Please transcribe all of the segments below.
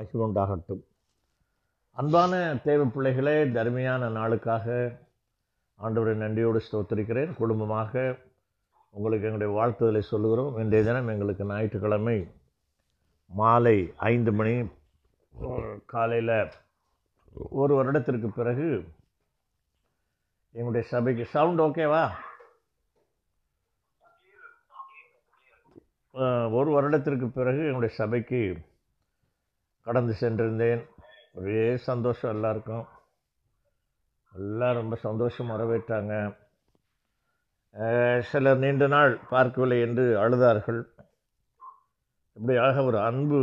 மகிழ்வு உண்டாகட்டும். அன்பான தேவ பிள்ளைகளே தர்மையான நாளுக்காக ஆண்டவரை நன்றியோடு ஸ்தோத்திருக்கிறேன். குடும்பமாக உங்களுக்கு எங்களுடைய வாழ்த்துதலை சொல்லுகிறோம். இன்றைய தினம் எங்களுக்கு ஞாயிற்றுக்கிழமை மாலை ஐந்து மணி காலையில் ஒரு வருடத்திற்கு பிறகு எங்களுடைய சபைக்கு சவுண்ட் ஓகேவா ஒரு வருடத்திற்கு பிறகு என்னுடைய சபைக்கு கடந்து சென்றிருந்தேன். ஒரே சந்தோஷம் எல்லாருக்கும். எல்லாம் ரொம்ப சந்தோஷம் வரவேற்றாங்க. சிலர் நீண்ட நாள் பார்க்கவில்லை என்று அழுதார்கள். இப்படியாக ஒரு அன்பு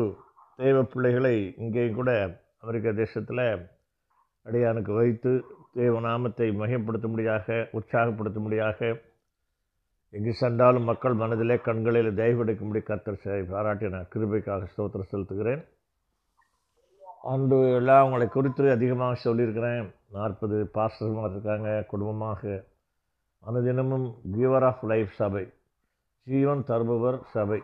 தெய்வ பிள்ளைகளை இங்கேயும் கூட அமெரிக்க தேசத்தில் அடியானுக்கு வைத்து தேவ நாமத்தை மகிமைப்படுத்தும்படியாக உற்சாகப்படுத்தும்படியாக எங்கு சென்றாலும் மக்கள் மனதிலே கண்களில் தயவெடுக்கும்படி கர்த்தர் செய் நான் கிருபைக்காக ஸ்தோத்திரம் செலுத்துகிறேன். அன்று எல்லாம் அவங்களை குறித்து அதிகமாக சொல்லியிருக்கிறேன். நாற்பது பாஸ்டர்மார் இருக்காங்க குடும்பமாக. அனுதினமும் கிவர் ஆஃப் லைஃப் சபை ஜீவன் தருபவர் சபை.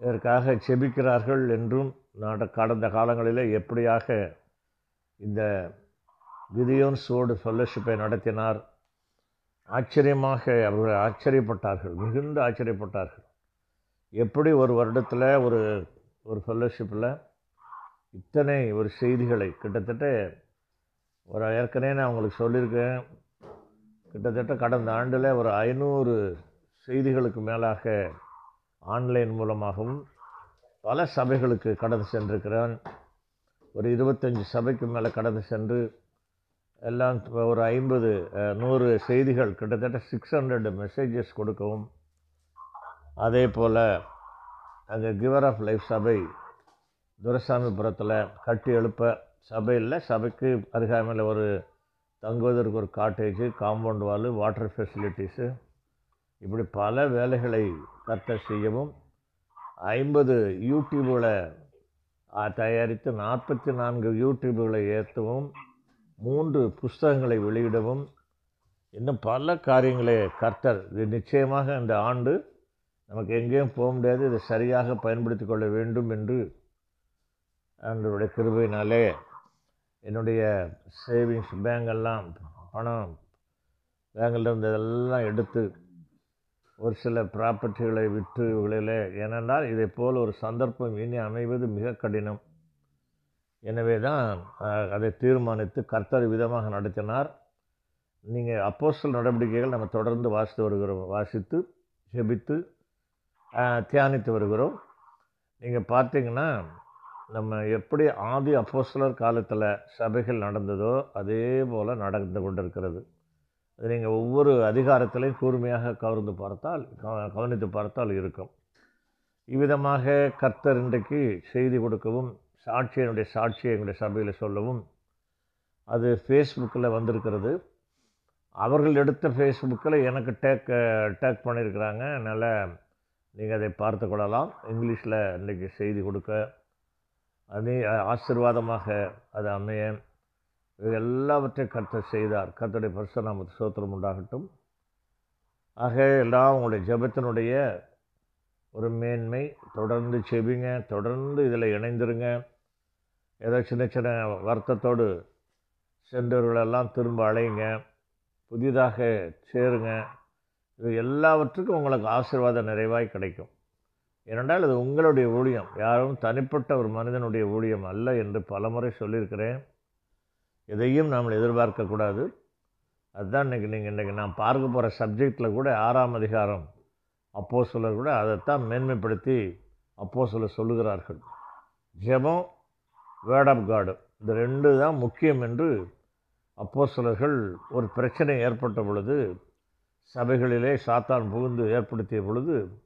இதற்காக செபிக்கிறார்கள் என்றும் நாட கடந்த காலங்களில் எப்படியாக இந்த கிதியோன் சோடு ஃபெல்லோஷிப்பை நடத்தினார். ஆச்சரியமாக அவர்கள் ஆச்சரியப்பட்டார்கள் மிகுந்த ஆச்சரியப்பட்டார்கள். எப்படி ஒரு வருடத்தில் ஒரு ஒரு ஃபெல்லோஷிப்பில் இத்தனை ஒரு செய்திகளை கிட்டத்தட்ட ஒரு ஏற்கனவே நான் உங்களுக்கு சொல்லியிருக்கேன். கிட்டத்தட்ட கடந்த ஆண்டில் ஒரு ஐநூறு செய்திகளுக்கு மேலாக ஆன்லைன் மூலமாகவும் பல சபைகளுக்கு கடந்து சென்றிருக்கிறேன். ஒரு இருபத்தஞ்சி சபைக்கு மேலே கடந்து சென்று எல்லாம் ஒரு ஐம்பது நூறு செய்திகள் கிட்டத்தட்ட சிக்ஸ் ஹண்ட்ரட் மெசேஜஸ் கொடுக்கவும் அதே போல் அங்கே கிவர் ஆஃப் லைஃப் சபை துரசாமிபுரத்தில் கட்டி எழுப்ப சபையில் சபைக்கு அருகாமையில் ஒரு தங்குவதற்கு ஒரு cottage compound wall water facilities இப்படி பல வேலைகளை கர்த்தர் செய்யவும் ஐம்பது யூடியூப்களை தயாரித்து நாற்பத்தி நான்கு யூடியூப்களை ஏற்றவும் மூன்று புஸ்தகங்களை வெளியிடவும் இன்னும் பல காரியங்களை கர்த்தர் இது நிச்சயமாக இந்த ஆண்டு நமக்கு எங்கேயும் போக முடியாது. இதை சரியாக பயன்படுத்தி கொள்ள வேண்டும் என்று அவங்களுடைய கிருபையினாலே என்னுடைய சேவிங்ஸ் பேங்கெல்லாம் பணம் பேங்கில் இருந்ததெல்லாம் எடுத்து ஒரு சில ப்ராப்பர்ட்டிகளை விற்று இவைகளில் ஏனென்றால் இதை போல் ஒரு சந்தர்ப்பம் இனி அமைவது மிக கடினம். எனவே தான் அதை தீர்மானித்து கர்த்தர் விதமாக நடத்தினார். நீங்கள் அப்போஸ்தல நடவடிக்கைகள் நம்ம தொடர்ந்து வாசித்து வருகிறோம் வாசித்து ஜெபித்து தியானித்து வருகிறோம். நீங்கள் பார்த்தீங்கன்னா நம்ம எப்படி ஆதி அப்போஸ்லர் காலத்தில் சபைகள் நடந்ததோ அதே போல் நடந்து கொண்டிருக்கிறது. அது நீங்கள் ஒவ்வொரு அதிகாரத்திலையும் கூர்மையாக கவர்ந்து பார்த்தால் கவனித்து பார்த்தால் இருக்கும். இவ்விதமாக கர்த்தர் இன்றைக்கு செய்தி கொடுக்கவும் சாட்சியனுடைய சாட்சியை எங்களுடைய சபையில் சொல்லவும் அது ஃபேஸ்புக்கில் வந்திருக்கிறது. அவர்கள் எடுத்த ஃபேஸ்புக்கில் எனக்கு டேக் டேக் பண்ணியிருக்கிறாங்க அதனால் நீங்கள் அதை பார்த்து கொள்ளலாம். இங்கிலீஷில் இன்றைக்கி செய்தி கொடுக்க அது ஆசீர்வாதமாக அது அமைய. இது எல்லாவற்றையும் கர்த்தர் செய்தார். கர்த்தருடைய பரிசு நமக்கு சோத்திரம் உண்டாகட்டும். ஆக எல்லாம் உங்களுடைய ஜெபத்தினுடைய ஒரு மேன்மை. தொடர்ந்து செபிங்க தொடர்ந்து இதில் இணைந்துருங்க. ஏதோ சின்ன சின்ன வருத்தத்தோடு சென்றவர்களெல்லாம் திரும்ப அழையுங்க புதிதாக சேருங்க. இது எல்லாவற்றுக்கும் உங்களுக்கு ஆசீர்வாதம் நிறைவாய் கிடைக்கும். ஏனென்றால் இது உங்களுடைய ஊழியம். யாரும் தனிப்பட்ட ஒரு மனிதனுடைய ஊழியம் அல்ல என்று பலமுறை சொல்லியிருக்கிறேன். எதையும் நாம் எதிர்பார்க்கக்கூடாது அதுதான் இன்றைக்கி நீங்கள் இன்றைக்கி நான் பார்க்க போகிற சப்ஜெக்டில் கூட ஆறாம் அதிகாரம் அப்போ கூட அதைத்தான் மேன்மைப்படுத்தி அப்போ சொல்லுகிறார்கள். ஜெபம் வேர்ட் ஆஃப் காடு இந்த ரெண்டு தான் முக்கியம் என்று அப்போஸ்தலர்கள் ஒரு பிரச்சனை ஏற்பட்ட பொழுது சபைகளிலே சாத்தான் புகுந்து ஏற்படுத்திய பொழுது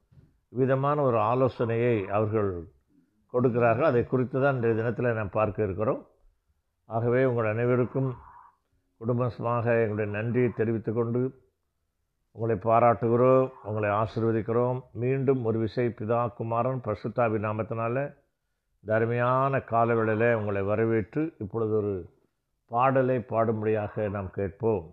விதமான ஒரு ஆலோசனையை அவர்கள் கொடுக்கிறார்கள். அதை குறித்து தான் இன்றைய தினத்தில் நாம் பார்க்க இருக்கிறோம். ஆகவே உங்கள் அனைவருக்கும் குடும்பமாக எங்களுடைய நன்றியை தெரிவித்துக்கொண்டு உங்களை பாராட்டுகிறோம் உங்களை ஆசிர்வதிக்கிறோம். மீண்டும் ஒரு விசை பிதா குமாரன் பசுத்தாவி நாமத்தினால தருமையான காலவேளையில் உங்களை வரவேற்று இப்பொழுது ஒரு பாடலை பாடும்படியாக நாம் கேட்போம்.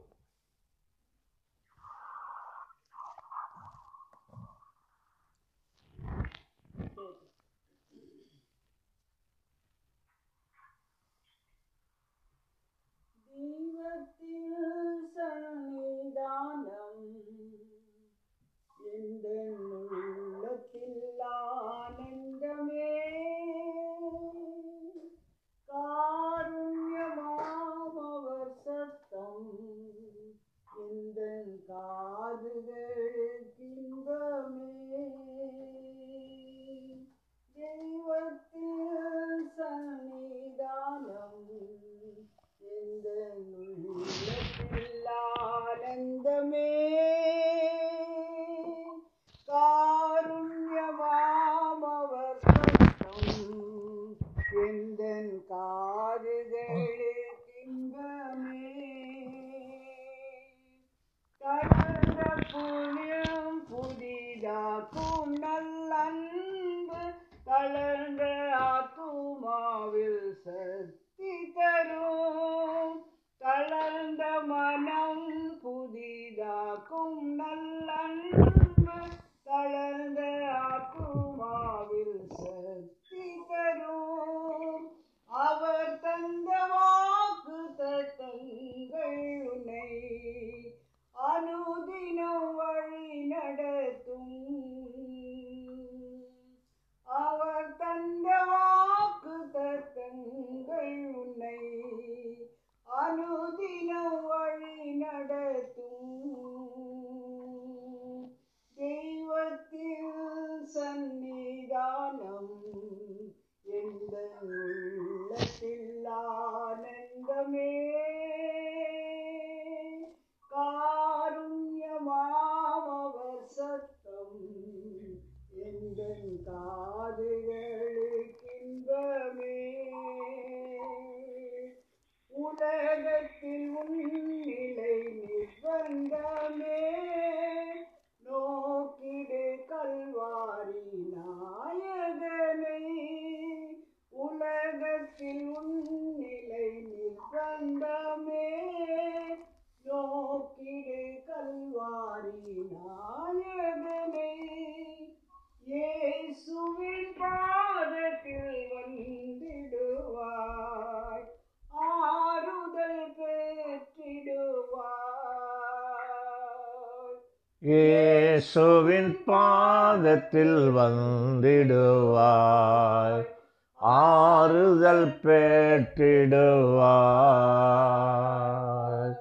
இயேசுவின் பாதத்தில் வந்திடுவாய் ஆறுதல் பெற்றிடுவாய்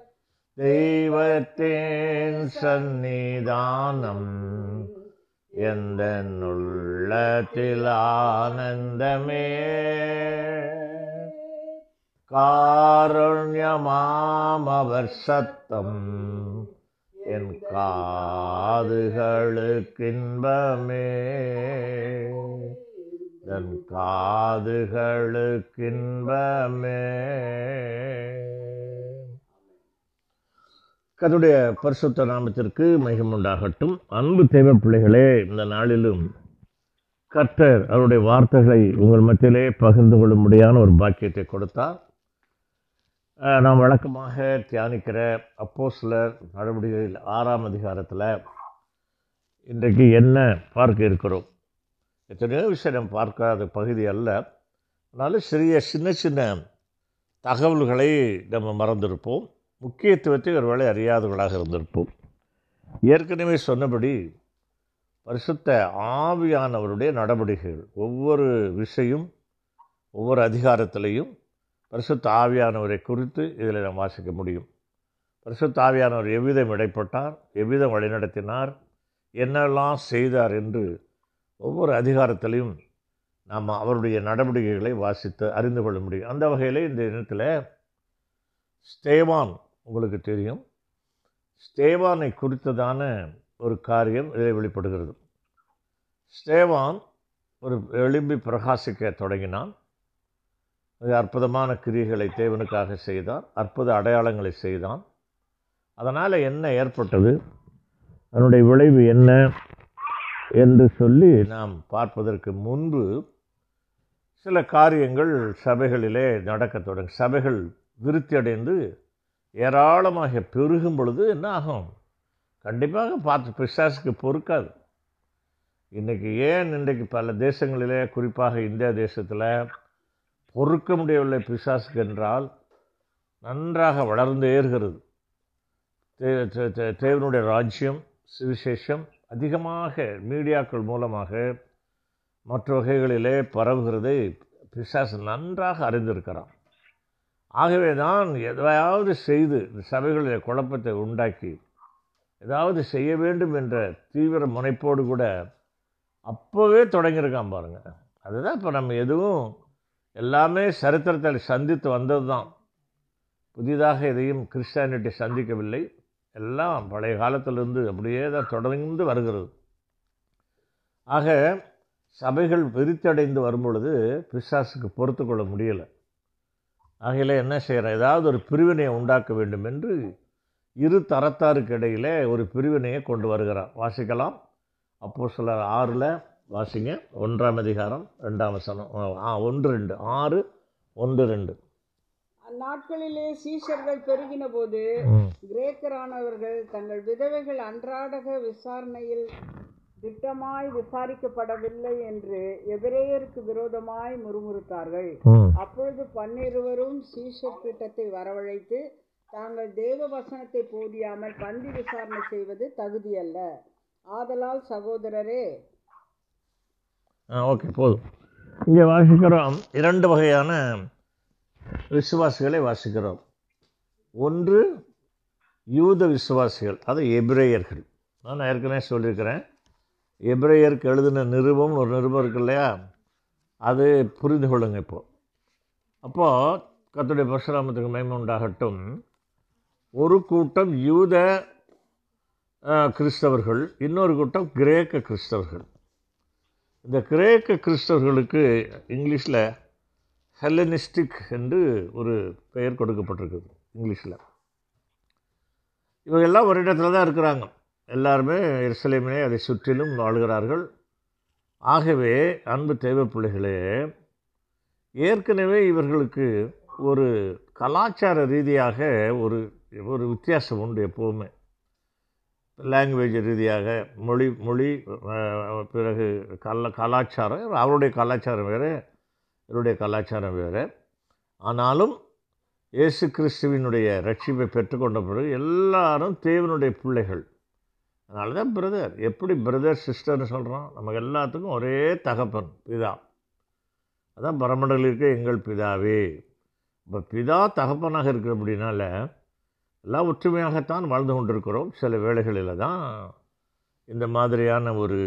தெய்வத்தின் சந்நிதானம் எந்த உள்ளத்தில் ஆனந்தமே. காருண்யமாம் அவர் சத்தம். காதுகளுக்கின்பமே. காதுகளுக்கு காதுகளுக்கின்பமே. என் காதுகளுக்கு பரிசுத்த நாமத்திற்கு மகிமை உண்டாகட்டும். அன்பு தேவ பிள்ளைகளே இந்த நாளிலும் கர்த்தர் அவருடைய வார்த்தைகளை உங்கள் மத்தியிலே பகிர்ந்து கொள்ளும்படியான ஒரு பாக்கியத்தை கொடுத்தார். நாம் வழக்கமாக தியானிக்கிற அப்போஸ்லர் நடவடிக்கைகள் ஆறாம் அதிகாரத்தில் இன்றைக்கு என்ன பார்க்க இருக்கிறோம்? எத்தனையோ விஷயம் நம்ம பார்க்காத பகுதி அல்ல. அதனால சிறிய சின்ன சின்ன தகவல்களை நம்ம மறந்திருப்போம். முக்கியத்துவத்தை ஒருவேளை அறியாதவர்களாக இருந்திருப்போம். ஏற்கனவே சொன்னபடி பரிசுத்த ஆவியானவருடைய நடவடிக்கைகள் ஒவ்வொரு விஷயம் ஒவ்வொரு அதிகாரத்திலையும் பரிசுத்த ஆவியானவரை குறித்து இதில் நாம் வாசிக்க முடியும். பரிசுத்த ஆவியானவர் எவ்விதம் இடைப்பட்டார் எவ்விதம் வழிநடத்தினார் என்னெல்லாம் செய்தார் என்று ஒவ்வொரு அதிகாரத்திலையும் நாம் அவருடைய நடவடிக்கைகளை வாசித்து அறிந்து கொள்ள முடியும். அந்த வகையில் இந்த இனத்தில் ஸ்தேவான் உங்களுக்கு தெரியும். ஸ்தேவானை குறித்ததான ஒரு காரியம் இதில் வெளிப்படுகிறது. ஸ்தேவான் ஒரு எழும்பி பிரகாசிக்க தொடங்கினான். மிக அற்புதமான கிரியைகளை தேவனுக்காக செய்தார் அற்புத அடையாளங்களை செய்தான். அதனால் என்ன ஏற்பட்டது? அதனுடைய விளைவு என்ன என்று சொல்லி நாம் பார்ப்பதற்கு முன்பு சில காரியங்கள் சபைகளிலே நடக்கத் தொடங்கும் சபைகள் விருத்தி அடைந்து ஏராளமாக பெருகும் பொழுது என்ன ஆகும்? கண்டிப்பாக பார்த்து பிசாசுக்கு பொறுக்காது. இன்றைக்கி ஏன் இன்றைக்கு பல தேசங்களிலே குறிப்பாக இந்தியா தேசத்தில் பொறுக்க முடியவில்லை பிசாசுக்கு என்றால் நன்றாக வளர்ந்து ஏறுகிறது. தே- தேவனுடைய ராஜ்யம் சுவிசேஷம் அதிகமாக மீடியாக்கள் மூலமாக மற்ற வகைகளிலே பரவுகிறதை பிசாசு நன்றாக அறிந்திருக்கிறான். ஆகவே தான் எதையாவது செய்து சபைகளில் குழப்பத்தை உண்டாக்கி ஏதாவது செய்ய வேண்டும் என்ற தீவிர முனைப்போடு கூட அப்போவே தொடங்கியிருக்கான் பாருங்கள் அதுதான் இப்போ நம்ம எதுவும் எல்லாமே சரித்திரத்தில் சந்தித்து வந்தது தான் புதிதாக எதையும் கிறிஸ்டியானிட்டி சந்திக்கவில்லை. எல்லாம் பழைய காலத்திலிருந்து அப்படியே தான் தொடர்ந்து வருகிறது. ஆக சபைகள் விரித்தடைந்து வரும்பொழுது பிசாசுக்கு பொறுத்து கொள்ள முடியலை. ஆகையில என்ன செய்கிறார் ஏதாவது ஒரு பிரிவினையை உண்டாக்க வேண்டும் என்று இரு தரத்தாருக்கு இடையிலே ஒரு பிரிவினையை கொண்டு வருகிறார். வாசிக்கலாம். அப்போ சில ஆறில் வாசிங்க. ஒன்றாம் அதிகாரம் ரெண்டாம் வசனம். ஆ ஒன்று ரெண்டு. ஆறு ஒன்று ரெண்டு. அந்நாட்களிலே சீஷர்கள் பெருகின போது கிரேக்கரானவர்கள் தங்கள் விதவைகள் அன்றாடக விசாரணையில் திட்டமாய் விசாரிக்கப்படவில்லை என்று எபிரேயருக்கு விரோதமாய் முறுமுறுத்தார்கள். அப்பொழுது பன்னிருவரும் சீஷர் திட்டத்தை வரவழைத்து தாங்கள் தேவ வசனத்தை போதியாமல் பந்தி விசாரணை செய்வது தகுதியல்ல. ஆதலால் சகோதரரே ஓகே போதும். இங்கே வாசிக்கிறோம். இரண்டு வகையான விசுவாசிகளை வாசிக்கிறோம். ஒன்று யூத விசுவாசிகள் அது எபிரேயர்கள். நான் ஏற்கனவே சொல்லியிருக்கிறேன். எபிரேயருக்கு எழுதின நிருபம் ஒரு நிருபம் இருக்கு இல்லையா? அது புரிந்து கொள்ளுங்க இப்போது அப்போது கத்துடைய பரசுராமத்துக்கு மகிமை உண்டாகட்டும். ஒரு கூட்டம் யூத கிறிஸ்தவர்கள் இன்னொரு கூட்டம் கிரேக்க கிறிஸ்தவர்கள். இந்த கிரேக்க கிறிஸ்தவர்களுக்கு இங்கிலீஷில் ஹெல்லனிஸ்டிக் என்று ஒரு பெயர் கொடுக்கப்பட்டிருக்குது இங்கிலீஷில். இவங்க எல்லாம் ஒரு இடத்துல தான் இருக்கிறாங்க. எல்லாருமே எருசலேமிலே அதை சுற்றிலும் வாழ்கிறார்கள். ஆகவே அன்பு தேவ பிள்ளைகளே ஏற்கனவே இவர்களுக்கு ஒரு கலாச்சார ரீதியாக ஒரு ஒரு வித்தியாசம் உண்டு எப்போவுமே. லாங்குவேஜ் ரீதியாக மொழி மொழி பிறகு கல கலாச்சாரம் அவருடைய கலாச்சாரம் வேறு இவருடைய கலாச்சாரம் வேறு. ஆனாலும் இயேசு கிறிஸ்துவினுடைய ரட்சிப்பை பெற்றுக்கொண்ட பிறகு எல்லாரும் தேவனுடைய பிள்ளைகள். அதனால தான் பிரதர் எப்படி பிரதர் சிஸ்டர்னு சொல்கிறோம் நமக்கு எல்லாத்துக்கும் ஒரே தகப்பன் பிதா. அதான் பரமண்டலில் இருக்க எங்கள் பிதாவே. இப்போ பிதா தகப்பனாக இருக்கிற அப்படின்னால எல்லாம் ஒற்றுமையாகத்தான் வாழ்ந்து கொண்டிருக்கிறோம். சில வேளைகளில் தான் இந்த மாதிரியான ஒரு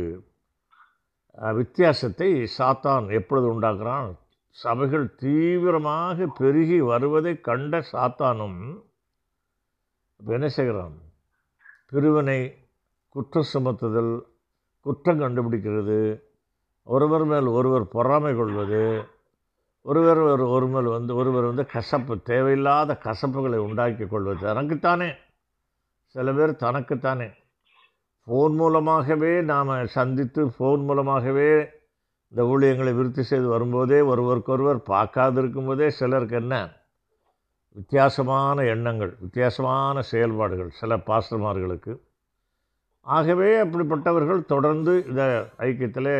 வித்தியாசத்தை சாத்தான் எப்பொழுது உண்டாக்குறான்? சபைகள் தீவிரமாக பெருகி வருவதை கண்ட சாத்தானும் இப்போ என்ன செய்கிறான்? பிரிவினை குற்றம் சுமத்துதல் குற்றம் கண்டுபிடிக்கிறது ஒருவர் மேல் ஒருவர் பொறாமை கொள்வது ஒருவர் ஒரு ஒரு வந்து ஒருவர் வந்து கசப்பு தேவையில்லாத கசப்புகளை உண்டாக்கி கொள்வது தனக்குத்தானே சில பேர் தனக்குத்தானே. ஃபோன் மூலமாகவே நாம் சந்தித்து ஃபோன் மூலமாகவே இந்த ஊழியங்களை விருத்தி செய்து வரும்போதே ஒருவருக்கொருவர் பார்க்காது இருக்கும்போதே சிலருக்கு என்ன? வித்தியாசமான எண்ணங்கள் வித்தியாசமான செயல்பாடுகள் சில பாஸ்டர்மார்களுக்கு. ஆகவே அப்படிப்பட்டவர்கள் தொடர்ந்து இந்த ஐக்கியத்தில்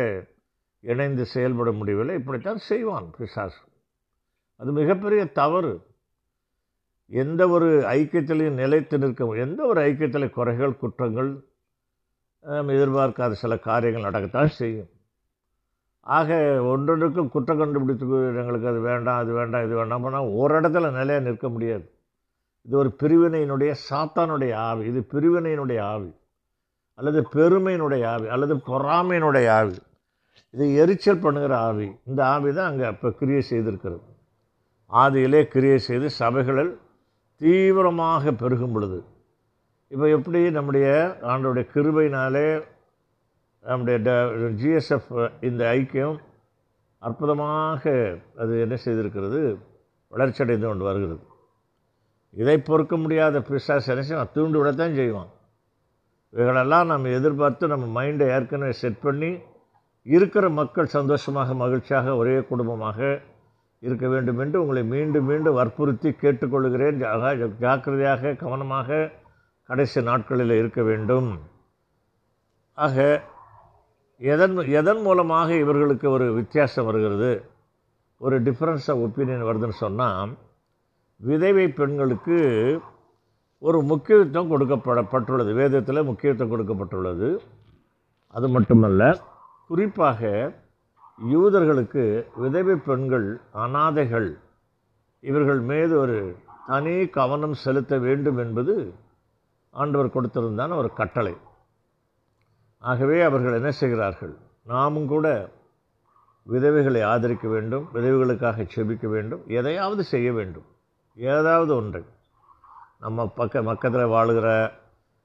இணைந்து செயல்பட முடியவில்லை. இப்படித்தான் செய்வான் பிசாசு. அது மிகப்பெரிய தவறு. எந்த ஒரு ஐக்கியத்திலையும் நிலைத்து நிற்க எந்த ஒரு ஐக்கியத்தில் குறைகள் குற்றங்கள் எதிர்பார்க்காத சில காரியங்கள் நடக்கத்தான் செய்யும். ஆக ஒன்றொன்றுக்கும் குற்றம் கண்டுபிடித்து எங்களுக்கு அது வேண்டாம் அது வேண்டாம் இது வேண்டாம் போனால் ஒரு இடத்துல நிலையாக நிற்க முடியாது. இது ஒரு பிரிவினையினுடைய சாத்தானுடைய ஆவி. இது பிரிவினையினுடைய ஆவி. அல்லது பெருமையினுடைய ஆவி. அல்லது பொறாமையினுடைய ஆவி. இது எரிச்சல் பண்ணுகிற ஆவி. இந்த ஆவி தான் அங்கே இப்போ கிரியை செய்திருக்கிறது. ஆதியிலே கிரியை செய்து சபைகளில் தீவிரமாக பெருகும் பொழுது. இப்போ எப்படி நம்முடைய ஆண்டோடைய கிருபையினாலே நம்முடைய ட ஜிஎஸ்எஃப் இந்த ஐக்கியம் அற்புதமாக அது என்ன செய்திருக்கிறது? வளர்ச்சியடைந்து கொண்டு வருகிறது. இதை பொறுக்க முடியாத பிசாஸ் என்ன செய்வான்? தூண்டு விடத்தான் செய்வான். இவைகளெல்லாம் நம்ம எதிர்பார்த்து நம்ம மைண்டை ஏற்கனவே செட் பண்ணி இருக்கிற மக்கள் சந்தோஷமாக மகிழ்ச்சியாக ஒரே குடும்பமாக இருக்க வேண்டும் என்று உங்களை மீண்டும் மீண்டும் வற்புறுத்தி கேட்டுக்கொள்கிறேன். ஜா- ஜாக்கிரதையாக கவனமாக கடைசி நாட்களில் இருக்க வேண்டும். ஆக எதன் எதன் மூலமாக இவர்களுக்கு ஒரு வித்தியாசம் வருகிறது? ஒரு டிஃப்ரென்ஸ் ஆஃப் ஒப்பீனியன் வருதுன்னு சொன்னால் விதவை பெண்களுக்கு ஒரு முக்கியத்துவம் கொடுக்கப்பட பட்டுள்ளது. வேதத்தில் முக்கியத்துவம் கொடுக்கப்பட்டுள்ளது. அது மட்டுமல்ல குறிப்பாக யூதர்களுக்கு விதவை பெண்கள் அனாதைகள் இவர்கள் மீது ஒரு தனி கவனம் செலுத்த வேண்டும் என்பது ஆண்டவர் கொடுத்திருந்தான் ஒரு கட்டளை. ஆகவே அவர்கள் என்ன செய்கிறார்கள்? நாமும் கூட விதவைகளை ஆதரிக்க வேண்டும் விதவைகளுக்காக செபிக்க வேண்டும் எதையாவது செய்ய வேண்டும். ஏதாவது ஒன்றை. நம்ம பக்க பக்கத்தில் வாழுகிற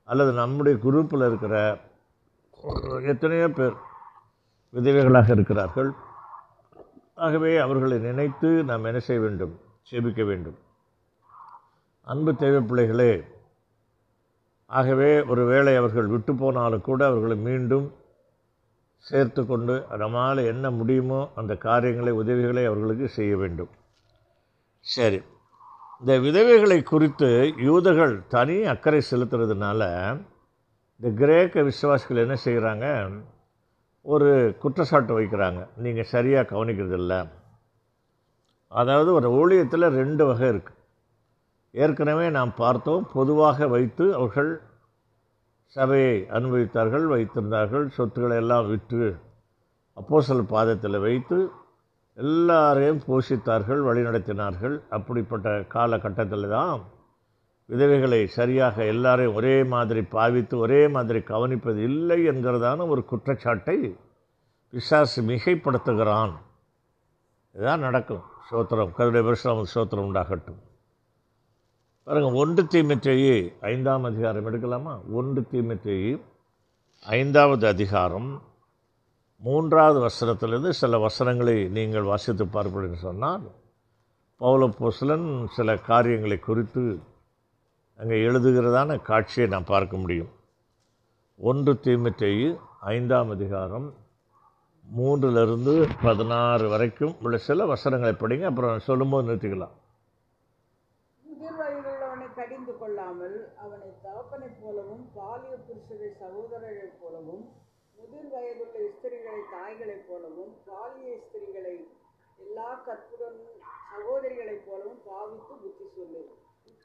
அல்லது நம்முடைய குரூப்பில் இருக்கிற எத்தனையோ பேர் விதவைகளாக இருக்கிறார்கள். ஆகவே அவர்களை நினைத்து நாம் என்ன செய்ய வேண்டும்? செபிக்க வேண்டும். அன்பு தேவை பிள்ளைகளே ஆகவே ஒருவேளை அவர்கள் விட்டு போனாலும் கூட அவர்களை மீண்டும் சேர்த்து கொண்டு நம்மால் என்ன முடியுமோ அந்த காரியங்களை உதவிகளை அவர்களுக்கு செய்ய வேண்டும். சரி. இந்த விதவைகளை குறித்து யூதர்கள் தனி அக்கறை செலுத்துறதுனால இந்த கிரேக்க விசுவாசிகள் என்ன செய்கிறாங்க ஒரு குற்றச்சாட்டு வைக்கிறாங்க. நீங்கள் சரியாக கவனிக்கிறதில்ல. அதாவது ஒரு ஊழியத்தில் ரெண்டு வகை இருக்குது ஏற்கனவே நாம் பார்த்தோம் பொதுவாக வைத்து அவர்கள் சபையை அனுபவித்தார்கள் வைத்திருந்தார்கள் சொத்துக்களை எல்லாம் விற்று அப்போசல் பாதத்தில் வைத்து எல்லாரையும் போஷித்தார்கள் வழிநடத்தினார்கள். அப்படிப்பட்ட காலகட்டத்தில் தான் விதவைகளை சரியாக எல்லாரையும் ஒரே மாதிரி பாவித்து ஒரே மாதிரி கவனிப்பது இல்லை என்கிறதான ஒரு குற்றச்சாட்டை பிசாசு மிகைப்படுத்துகிறான். இதுதான் நடக்கும். சோத்திரம் கருடைய வருஷம் சோத்திரம் உண்டாகட்டும். பாருங்கள் ஒன்று தீமைத்தேயி ஐந்தாம் அதிகாரம் எடுக்கலாமா? ஒன்று தீமைத்தேயி ஐந்தாவது அதிகாரம் மூன்றாவது வசனத்திலிருந்து சில வசனங்களை நீங்கள் வாசித்து பார்ப்பீங்கன்னு சொன்னால் பௌலப்போசலன் சில காரியங்களை குறித்து அங்கே எழுதுகிறதான காட்சியை நாம் பார்க்க முடியும். ஒன்று தீமைத்தேயி ஐந்தாம் அதிகாரம் மூன்றிலிருந்து பதினாறு வரைக்கும் உள்ள சில வசனங்களை படிங்க அப்புறம் சொல்லும்போது நிறுத்திக்கலாம். கடிந்து கொள்ளாமல் அவனை தகப்பனைப் போலவும் பாலிய புருஷரை சகோதரரைப் போலவும் முதிர் வயதுள்ள ஸ்திரிகளை தாய்களைப் போலவும் பாலிய ஸ்திரிகளை எல்லா கற்புடன் சகோதரிகளைப் போலவும் பாவித்து புத்தி சொல்லு.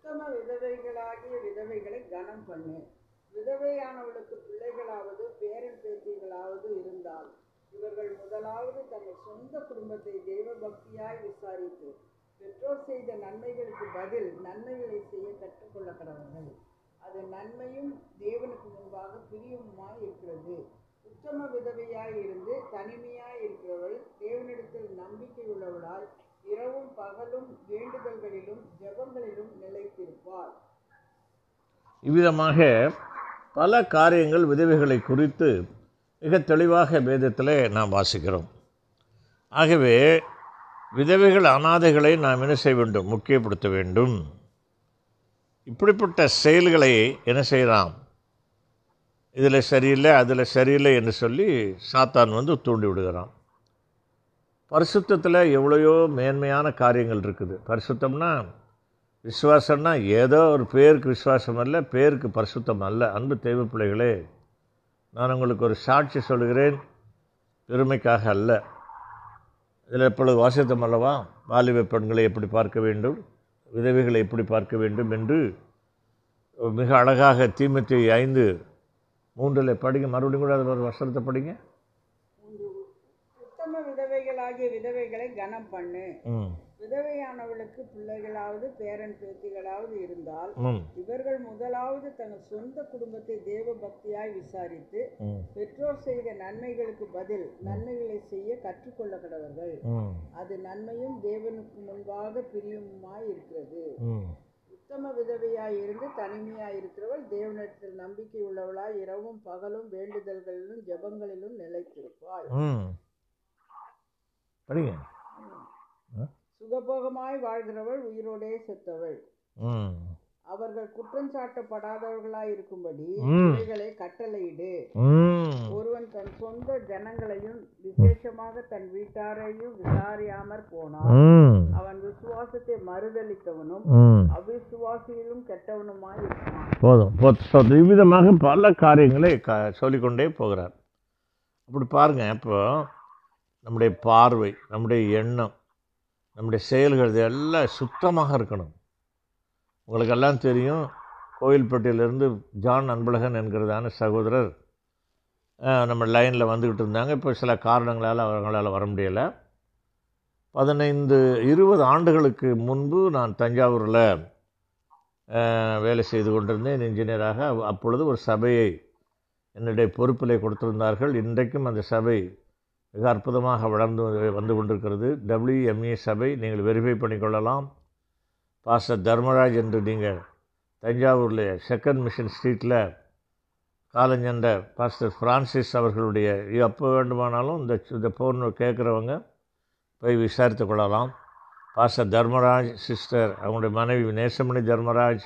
உத்தம விதவைகளாகிய விதவைகளை கனம் பண்ணு. விதவையானவளுக்கு பிள்ளைகளாவது பேரன் பேத்திகளாவது இருந்தால் இவர்கள் முதலாவது தங்கள் சொந்த குடும்பத்தை தெய்வ பக்தியாய் விசாரித்து பெற்றோர் செய்த நன்மைகளுக்கு பதில் நன்மைகளை செய்ய கற்றுக்கொள்ள கடவுள்கள் அது நன்மையும் தேவனுக்கு முன்பாக பிரியமுமாய் இருக்கிறது. உத்தம விதவையாய் இருந்து தனிமையாய் இருக்கிறவள் தேவனிடத்தில் நம்பிக்கை உள்ளவளால் இரவும் பகலும் வேண்டுதல்களிலும் ஜபங்களிலும் நிலைத்திருப்பார். இவ்விதமாக பல காரியங்கள் விதவைகளை குறித்து மிக தெளிவாக வேதத்திலே நாம் வாசிக்கிறோம். ஆகவே விதவைகள் அனாதைகளை நாம் என்ன செய்ய வேண்டும்? முக்கியப்படுத்த வேண்டும். இப்படிப்பட்ட செயல்களை என்ன செய்யலாம்? இதில் சரியில்லை அதில் சரியில்லை என்று சொல்லி சாத்தான் வந்து தூண்டி விடுகிறான் பரிசுத்தத்தில் எவ்வளையோ மேன்மையான காரியங்கள் இருக்குது. பரிசுத்தம்னா விசுவாசம்னா ஏதோ ஒரு பேருக்கு விசுவாசம் அல்ல பேருக்கு பரிசுத்தம் அல்ல. அன்பு தெய்வ பிள்ளைகளே நான் உங்களுக்கு ஒரு சாட்சி சொல்கிறேன் பெருமைக்காக அல்ல. இதில் எப்பொழுது வாசித்தம் அல்லவா? வாலிப பெண்களை எப்படி பார்க்க வேண்டும்? விதவைகளை எப்படி பார்க்க வேண்டும் என்று மிக அழகாக தீமத்தி ஐந்து மூன்றில் படிங்க. மறுபடியும் கூட அது ஒரு வசனத்தை படிங்க. விதவைகளாகிய விதவைகளை கனம் பண்ணு. விதவையானவளுக்கு பிள்ளைகளாவது பேரன் பேத்திகளாவது இருந்தால் இவர்கள் முதலாவது தங்கள் சொந்த குடும்பத்தை தேவ பக்தியாய் விசாரித்து பெற்றோர் செய்த நன்மைகளுக்கு பதில் நன்மைகளை செய்ய கற்றுக்கொள்ள கடவர்கள் அது நன்மையும் தேவனுக்கு முன்பாக பிரியமுமாய் இருக்கிறது. உத்தம விதவையாய் இருந்து தனிமையாய் இருக்கிறவள் தேவனிடத்தில் நம்பிக்கை உள்ளவளாய் இரவும் பகலும் வேண்டுதல்களிலும் ஜெபங்களிலும் நிலைத்திருப்பாள். படிங்க. சுகபோகமாய் வாழ்கிறவள் உயிரோடே செத்தவள். அவர்கள் குற்றம் சாட்டப்படாதவர்களாய் இருக்கும்படி. இவைகளை கட்டளையிடு. ஒருவன் தன் சொந்த ஜனங்களையும் விசேஷமாக தன் வீட்டாரையும் விசாரியாமற் போனான் அவன் விசுவாசத்தை மறுதளித்தவனும் அவிசுவாசியிலும் கெட்டவனுமாய் இருப்பான். போதும். போதும். இவ்விதமாக பல காரியங்களை சொல்லிக்கொண்டே போகிறார். அப்படி பாருங்க இப்போ நம்முடைய பார்வை நம்முடைய எண்ணம் நம்முடைய செயல்கள் இது எல்லாம் சுத்தமாக இருக்கணும். உங்களுக்கெல்லாம் தெரியும் கோயில்பட்டியிலேருந்து ஜான் அன்பழகன் என்கிறதான சகோதரர் நம்ம லைனில் வந்துக்கிட்டு இருந்தாங்க. இப்போ சில காரணங்களால் அவங்களால் வர முடியலை. பதினைந்து இருபது ஆண்டுகளுக்கு முன்பு நான் தஞ்சாவூரில் வேலை செய்து கொண்டிருந்தேன். இன்ஜினியராக. அப்பொழுது ஒரு சபையை என்னுடைய பொறுப்பிலே கொடுத்திருந்தார்கள். இன்றைக்கும் அந்த சபை மிக அற்புதமாக வளர்ந்து வந்து கொண்டிருக்கிறது. டபிள்யூஎம்ஏ சபை நீங்கள் வெரிஃபை பண்ணிக்கொள்ளலாம் பாஸ்டர் தர்மராஜ் என்று நீங்கள் தஞ்சாவூரில் செகண்ட் மிஷன் ஸ்ட்ரீட்டில் காலஞ்சென்ற பாஸ்டர் ஃப்ரான்சிஸ் அவர்களுடைய எப்போ வேண்டுமானாலும் இந்த இந்த ஃபோன் கேட்குறவங்க போய் விசாரித்து கொள்ளலாம். பாஸ்டர் தர்மராஜ் சிஸ்டர் அவங்களுடைய மனைவி நேசமணி தர்மராஜ்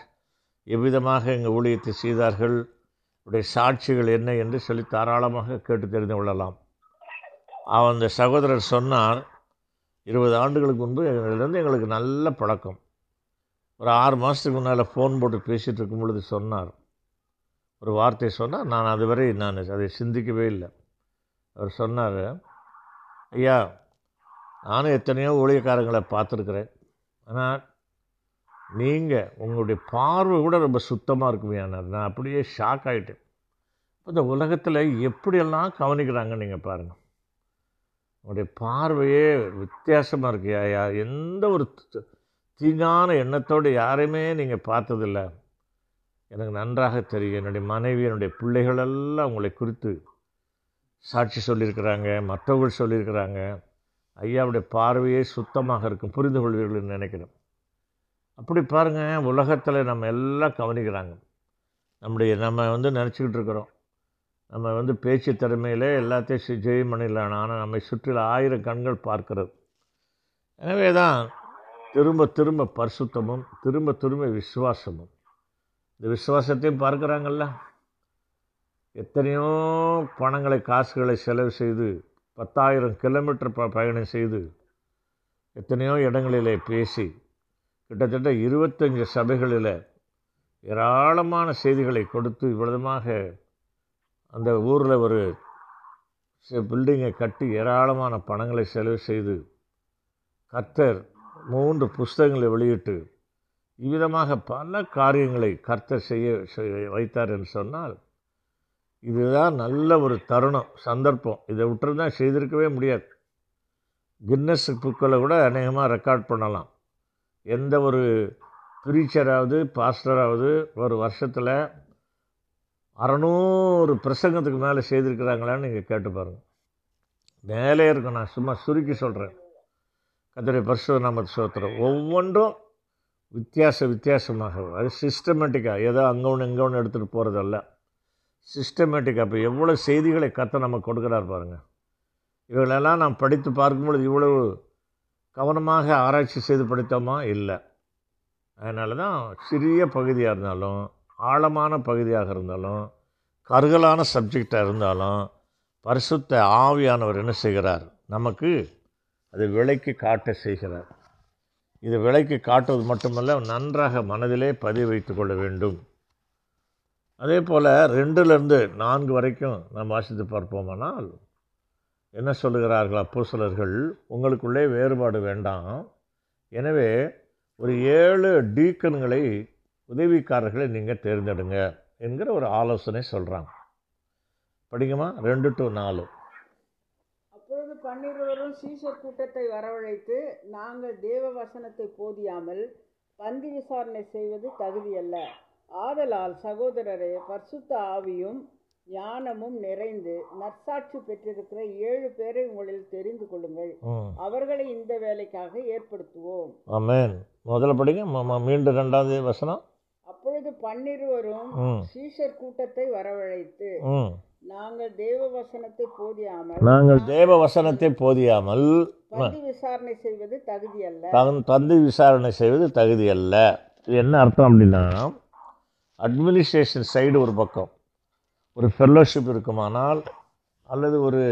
எவ்விதமாக எங்கள் ஊழியத்தை செய்தார்கள்? உடைய சாட்சிகள் என்ன என்று சொல்லி தாராளமாக கேட்டு தெரிந்து கொள்ளலாம். அந்த சகோதரர் சொன்னார் இருபது ஆண்டுகளுக்கு முன்பு எங்களிலிருந்து எங்களுக்கு நல்ல பழக்கம். ஒரு ஆறு மாதத்துக்கு முன்னால் ஃபோன் போட்டு பேசிகிட்டு இருக்கும் பொழுது சொன்னார். ஒரு வார்த்தை சொன்னால் நான் அதுவரை நான் அதை சிந்திக்கவே இல்லை. அவர் சொன்னார் ஐயா நானும் எத்தனையோ ஊழியக்காரங்களை பார்த்துருக்குறேன். ஆனால் நீங்கள் உங்களுடைய பார்வை கூட ரொம்ப சுத்தமாக இருக்குமையானார் நான் அப்படியே ஷாக் ஆகிட்டேன் இந்த உலகத்தில் எப்படியெல்லாம் கவனிக்கிறாங்க நீங்கள் பாருங்கள் உங்களுடைய பார்வையே வித்தியாசமாக இருக்கு. ஐயா எந்த ஒரு தீங்கான எண்ணத்தோடு யாரையுமே நீங்கள் பார்த்ததில்ல. எனக்கு நன்றாக தெரியும். என்னுடைய மனைவி என்னுடைய பிள்ளைகளெல்லாம் உங்களை குறித்து சாட்சி சொல்லியிருக்கிறாங்க மற்றவர்கள் சொல்லியிருக்கிறாங்க. ஐயாவுடைய பார்வையே சுத்தமாக இருக்கும். புரிந்து கொள்வீர்கள்னு நினைக்கிறேன். அப்படி பாருங்கள் உலகத்தில் நம்ம எல்லாம் கவனிக்கிறாங்க. நம்முடைய நம்ம வந்து நினச்சிக்கிட்டு இருக்கிறோம். நம்ம வந்து பேச்சு திறமையிலே எல்லாத்தையும் ஜெயம் பண்ணிடலாம். ஆனால் நம்மை சுற்றில ஆயிரம் கண்கள் பார்க்கிறது. எனவே தான் திரும்ப திரும்ப பரிசுத்தமும் திரும்ப திரும்ப விசுவாசமும். இந்த விசுவாசத்தையும் பார்க்குறாங்கல்ல? எத்தனையோ பணங்களை காசுகளை செலவு செய்து பத்தாயிரம் கிலோமீட்டர் ப பயணம் செய்து எத்தனையோ இடங்களிலே பேசி கிட்டத்தட்ட இருபத்தஞ்சு சபைகளில் ஏராளமான செய்திகளை கொடுத்து இவ்வளவுமாக அந்த ஊரில் ஒரு பில்டிங்கை கட்டி ஏராளமான பணங்களை செலவு செய்து கர்த்தர் மூன்று புஸ்தகங்களை வெளியிட்டு இவ்விதமாக பல காரியங்களை கர்த்தர் செய்ய செய்ய வைத்தார் என்று சொன்னால் இதுதான் நல்ல ஒரு தருணம் சந்தர்ப்பம். இதை விட்டுருந்தா செய்திருக்கவே முடியாது. கின்னஸ் புக்களை கூட அநேகமாக ரெக்கார்ட் பண்ணலாம். எந்த ஒரு ப்ரீச்சராவது பாஸ்டராவது ஒரு வருஷத்தில் அறநூறு பிரசங்கத்துக்கு மேலே செய்திருக்கிறாங்களான்னு நீங்கள் கேட்டு பாருங்கள் மேலே இருக்கும் நான் சும்மா சுருக்கி சொல்கிறேன் கத்திரி பரிசு நாம சோத்திரம் ஒவ்வொன்றும் வித்தியாச வித்தியாசமாக அது சிஸ்டமேட்டிக்காக ஏதோ அங்கே ஒன்று இங்கே ஒன்று எடுத்துகிட்டு போகிறதல்ல சிஸ்டமேட்டிக்காக இப்போ எவ்வளோ செய்திகளை கத்த நம்ம கொடுக்குறார் பாருங்கள் இவங்களெல்லாம் நாம் படித்து பார்க்கும்பொழுது இவ்வளவு கவனமாக ஆராய்ச்சி செய்து படித்தோமா? இல்லை. அதனால தான் சிறிய பகுதியாக இருந்தாலும் ஆழமான பகுதியாக இருந்தாலும் கருகலான சப்ஜெக்டாக இருந்தாலும் பரிசுத்த ஆவியானவர் என்ன செய்கிறார்? நமக்கு அது விலைக்கு காட்ட செய்கிறார். இது விலைக்கு காட்டுவது மட்டுமல்ல நன்றாக மனதிலே பதிவு வைத்து கொள்ள வேண்டும். அதே போல் ரெண்டுலேருந்து நான்கு வரைக்கும் நாம் வாசித்து பார்ப்போமானால் என்ன சொல்லுகிறார்கள் அப்போஸ்தலர்கள்? உங்களுக்குள்ளே வேறுபாடு வேண்டாம். எனவே ஒரு ஏழு டீக்கன்களை உதவிக்காரர்களை நீங்கள் தேர்ந்தெடுங்க என்கிற ஒரு ஆலோசனை சொல்கிறாங்க படிங்கம்மா ரெண்டு டு நாலு. அப்பொழுது பன்னிருவரும் சீஷர் கூட்டத்தை வரவழைத்து நாங்கள் தேவ வசனத்தை போதியாமல் பந்தி விசாரணை செய்வது தகுதியல்ல. ஆதலால் சகோதரரே பரிசுத்த ஆவியும் ஞானமும் நிறைந்து நற்சாட்சி பெற்றிருக்கிற ஏழு பேரை உங்களில் தெரிந்து கொள்ளுங்கள். அவர்களை இந்த வேலைக்காக ஏற்படுத்துவோம். ஆமென். முதல்ல படிங்க. மீண்டும் ரெண்டாவது வசனம். பன்னிருவரும் சீஷர் கூட்டத்தை வரவழைத்து நாங்கள் தேவ வசனத்தை போதியாமல் நாங்கள் தேவ வசனத்தை போதியாமல் பந்தி விசாரணை செய்வது தகுதியல்ல. தன் தந்தை விசாரணை செய்வது தகுதி அல்ல இது என்ன அர்த்தம் அப்படின்னா அட்மினிஸ்ட்ரேஷன் சைடு ஒரு பக்கம் ஒரு ஃபெல்லோஷிப் இருக்குமானால் அல்லது ஒரு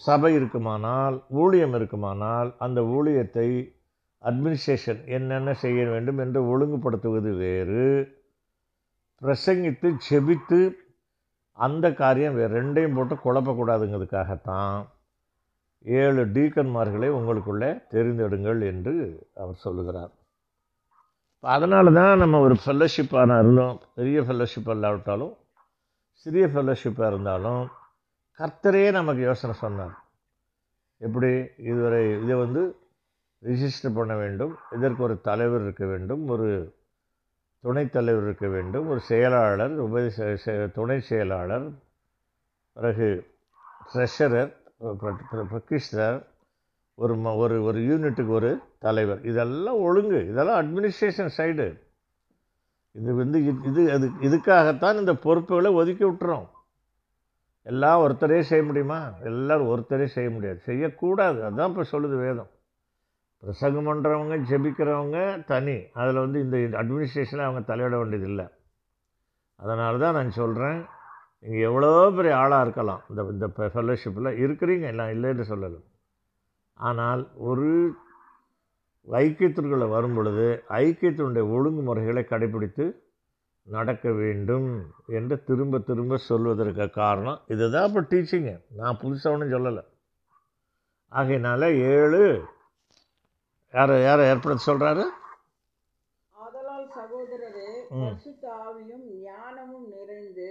சபை இருக்குமானால் ஊழியம் இருக்குமானால் அந்த ஊழியத்தை அட்மினிஸ்ட்ரேஷன் என்னென்ன செய்ய வேண்டும் என்று ஒழுங்குபடுத்துவது வேறு. பிரசங்கித்து செபித்து அந்த காரியம் வேறு. ரெண்டையும் போட்டு குழப்பக்கூடாதுங்கிறதுக்காகத்தான். ஏழு டீக்கன்மார்களை உங்களுக்குள்ளே தெரிந்தெடுங்கள் என்று அவர் சொல்லுகிறார். அதனால தான் நம்ம ஒரு ஃபெல்லோஷிப்பாக இருந்தோம். பெரிய ஃபெல்லோஷிப் இல்லாவிட்டாலும் சிறிய ஃபெல்லோஷிப்பாக இருந்தாலும் கர்த்தரே நமக்கு யோசனை சொன்னார். எப்படி? இதுவரை இதை வந்து ரிஜிஸ்டர் பண்ண வேண்டும். இதற்கு ஒரு தலைவர் இருக்க வேண்டும். ஒரு துணைத் தலைவர் இருக்க வேண்டும். ஒரு செயலாளர் உப துணை செயலாளர் பிறகு ட்ரெஷரர் பிரகிஷ்டர் ஒரு ம ஒரு ஒரு யூனிட்டுக்கு ஒரு தலைவர். இதெல்லாம் ஒழுங்கு. இதெல்லாம் அட்மினிஸ்ட்ரேஷன் சைடு இது வந்து இது- இது அது இதுக்காகத்தான் இந்த பொறுப்புகளை ஒதுக்கி விட்டுறோம். எல்லாம் ஒருத்தரே செய்ய முடியுமா? எல்லோரும் ஒருத்தரே செய்ய முடியாது. செய்யக்கூடாது. அதுதான் இப்போ சொல்லுது வேதம். பிரசங்கம் பண்ணுறவங்க ஜெபிக்கிறவங்க தனி. அதில் வந்து இந்த அட்மினிஸ்ட்ரேஷனில் அவங்க தலையிட வேண்டியதில்லை. அதனால தான் நான் சொல்கிறேன் நீங்கள் எவ்வளோ பெரிய ஆளாக இருக்கலாம். இந்த இந்த ஃபெல்லோஷிப்பில் இருக்கிறீங்க எல்லாம் இல்லைன்னு சொல்லலை. ஆனால் ஒரு ஐக்கியத்திற்குள்ளே வரும் பொழுது ஐக்கியத்தினுடைய ஒழுங்குமுறைகளை கடைபிடித்து நடக்க வேண்டும் என்று திரும்ப திரும்ப சொல்வதற்கு காரணம் இதுதான். இப்போ டீச்சிங்கு நான் புதுசாக ஒன்றும் சொல்லலை. ஆகையினால ஏழு யாரை யாரை ஏற்படுத்த சொல்கிறாரு ஆதலால் சகோதரரே. பரிசுத்த ஆவியும் ஞானமும் நிறைந்து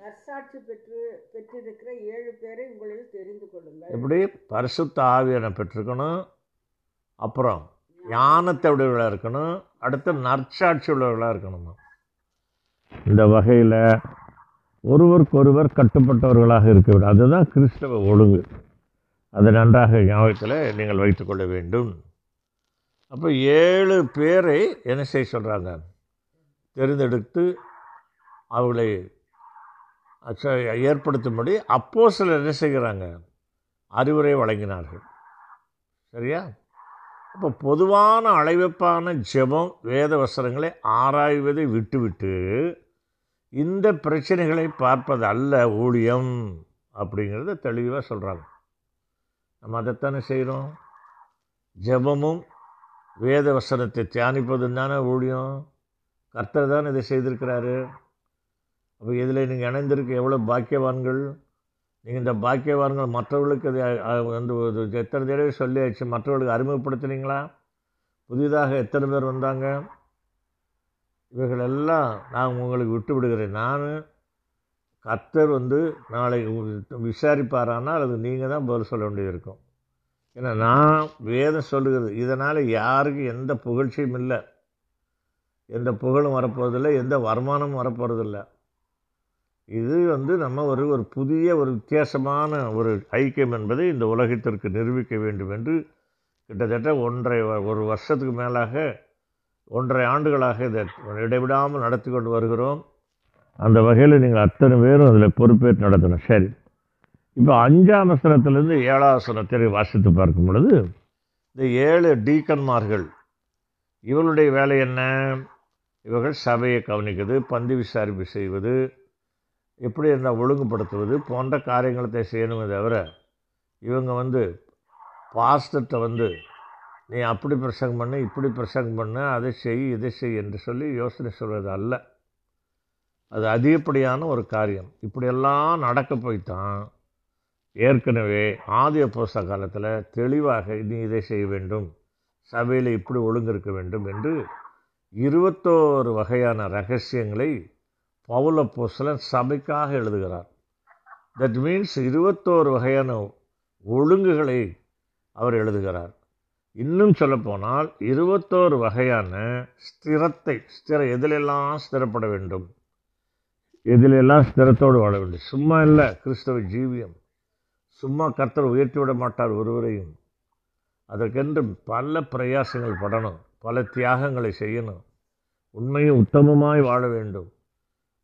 நற்சாட்சி பெற்று பெற்றிருக்கிற ஏழு பேரை உங்களில் தெரிந்து கொள்ளுங்கள். எப்படி? பரிசுத்த ஆவியனை பெற்றிருக்கணும். அப்புறம் ஞானத்தை உடையவர்களாக இருக்கணும்? அடுத்து நற்சாட்சி உள்ளவர்களாக இருக்கணுமா. இந்த வகையில் ஒருவருக்கொருவர் கட்டுப்பட்டவர்களாக இருக்க வேண்டும். அதுதான் கிறிஸ்தவ ஒழுங்கு. அதை நன்றாக ஞாபகத்தில் நீங்கள் வைத்துக்கொள்ள வேண்டும். அப்போ ஏழு பேரை என்ன செய்ய சொல்கிறாங்க தேர்ந்தெடுத்து அவர்களை ஏற்படுத்தும்படி அப்போ சிலர் என்ன செய்கிறாங்க? அறிவுரை வழங்கினார்கள். சரியா? அப்போ பொதுவான அழைவப்பான ஜெபம் வேத வசனங்களை ஆராய்வதை விட்டுவிட்டு இந்த பிரச்சனைகளை பார்ப்பது அல்ல ஊழியம் அப்படிங்கிறத தெளிவாக சொல்கிறாங்க நம்ம அதைத்தானே செய்கிறோம் ஜெபமும் வேத வசனத்தை தியானிப்பதும் தானே ஊழியம்? கர்த்தர் தான் இதை செய்திருக்கிறாரு. அப்போ இதில் நீங்கள் இணைந்திருக்க எவ்வளோ பாக்கியவான்கள்? நீங்கள் இந்த பாக்கியவான்கள் மற்றவர்களுக்கு அதை வந்து ஒரு எத்தனை தடவை சொல்லியாச்சு? மற்றவர்களுக்கு அறிமுகப்படுத்துனீங்களா? புதிதாக எத்தனை பேர் வந்தாங்க? இவைகளெல்லாம் நான் உங்களுக்கு விட்டு விடுகிறேன் நான் கர்த்தர் வந்து நாளை விசாரிப்பாரானால் அது நீங்கள் தான் பதில் சொல்ல வேண்டியது இருக்கும். ஏன்னா நான் வேதம் சொல்லுகிறது இதனால் யாருக்கும் எந்த புகழ்ச்சியும் இல்லை. எந்த புகழும் வரப்போகிறதில்ல எந்த வருமானமும் வரப்போறதில்லை. இது வந்து நம்ம ஒரு ஒரு புதிய ஒரு வித்தியாசமான ஒரு ஐக்கியம் என்பதை இந்த உலகத்திற்கு நிரூபிக்க வேண்டும் என்று கிட்டத்தட்ட ஒன்றை வ- ஒரு வருஷத்துக்கு மேலாக ஒன்றரை ஆண்டுகளாக இதை இடைவிடாமல் நடத்தி கொண்டு வருகிறோம். அந்த வகையில் நீங்கள் அத்தனை பேரும் அதில் பொறுப்பேற்று நடத்தணும். சரி. இப்போ அஞ்சாம் வசனத்திலிருந்து ஏழாம் வசனத்தை வாசித்து பார்க்கும் பொழுது இந்த ஏழு டீக்கன்மார்கள் இவளுடைய வேலை என்ன? இவர்கள் சபையை கவனிக்கிறது பந்து விசாரிப்பு செய்வது எப்படி இருந்தால் ஒழுங்குபடுத்துவது போன்ற காரியங்களை செய்யணுமே தவிர இவங்க வந்து பாஸ்டர்கிட்ட வந்து நீ அப்படி பிரசங்கம் பண்ணு இப்படி பிரசங்கம் பண்ணு அதை செய் இதை செய் என்று சொல்லி யோசனை சொல்வது அல்ல. அது அதிகப்படியான ஒரு காரியம். இப்படியெல்லாம் நடக்க போய்த்தான் ஏற்கனவே ஆதி அப்போஸ்த காலத்தில் தெளிவாக நீ இதை செய்ய வேண்டும். சபையில் இப்படி ஒழுங்கு இருக்க வேண்டும் என்று இருபத்தோரு வகையான ரகசியங்களை பவுல போஸ்தலன் சபைக்காக எழுதுகிறார். தட் மீன்ஸ் இருபத்தோரு வகையான ஒழுங்குகளை அவர் எழுதுகிறார். இன்னும் சொல்லப்போனால் இருபத்தோரு வகையான ஸ்திரத்தை ஸ்திர எதிலெல்லாம் ஸ்திரப்பட வேண்டும்? எதிலெல்லாம் ஸ்திரத்தோடு வாழ வேண்டும்? சும்மா இல்லை கிறிஸ்தவ ஜீவியம். சும்மா கர்த்தர் உயர்த்தி விட மாட்டார் ஒருவரையும். அதற்கென்று பல பிரயாசங்கள் படணும் பல தியாகங்களை செய்யணும். உண்மையும் உத்தமமாய் வாழ வேண்டும்.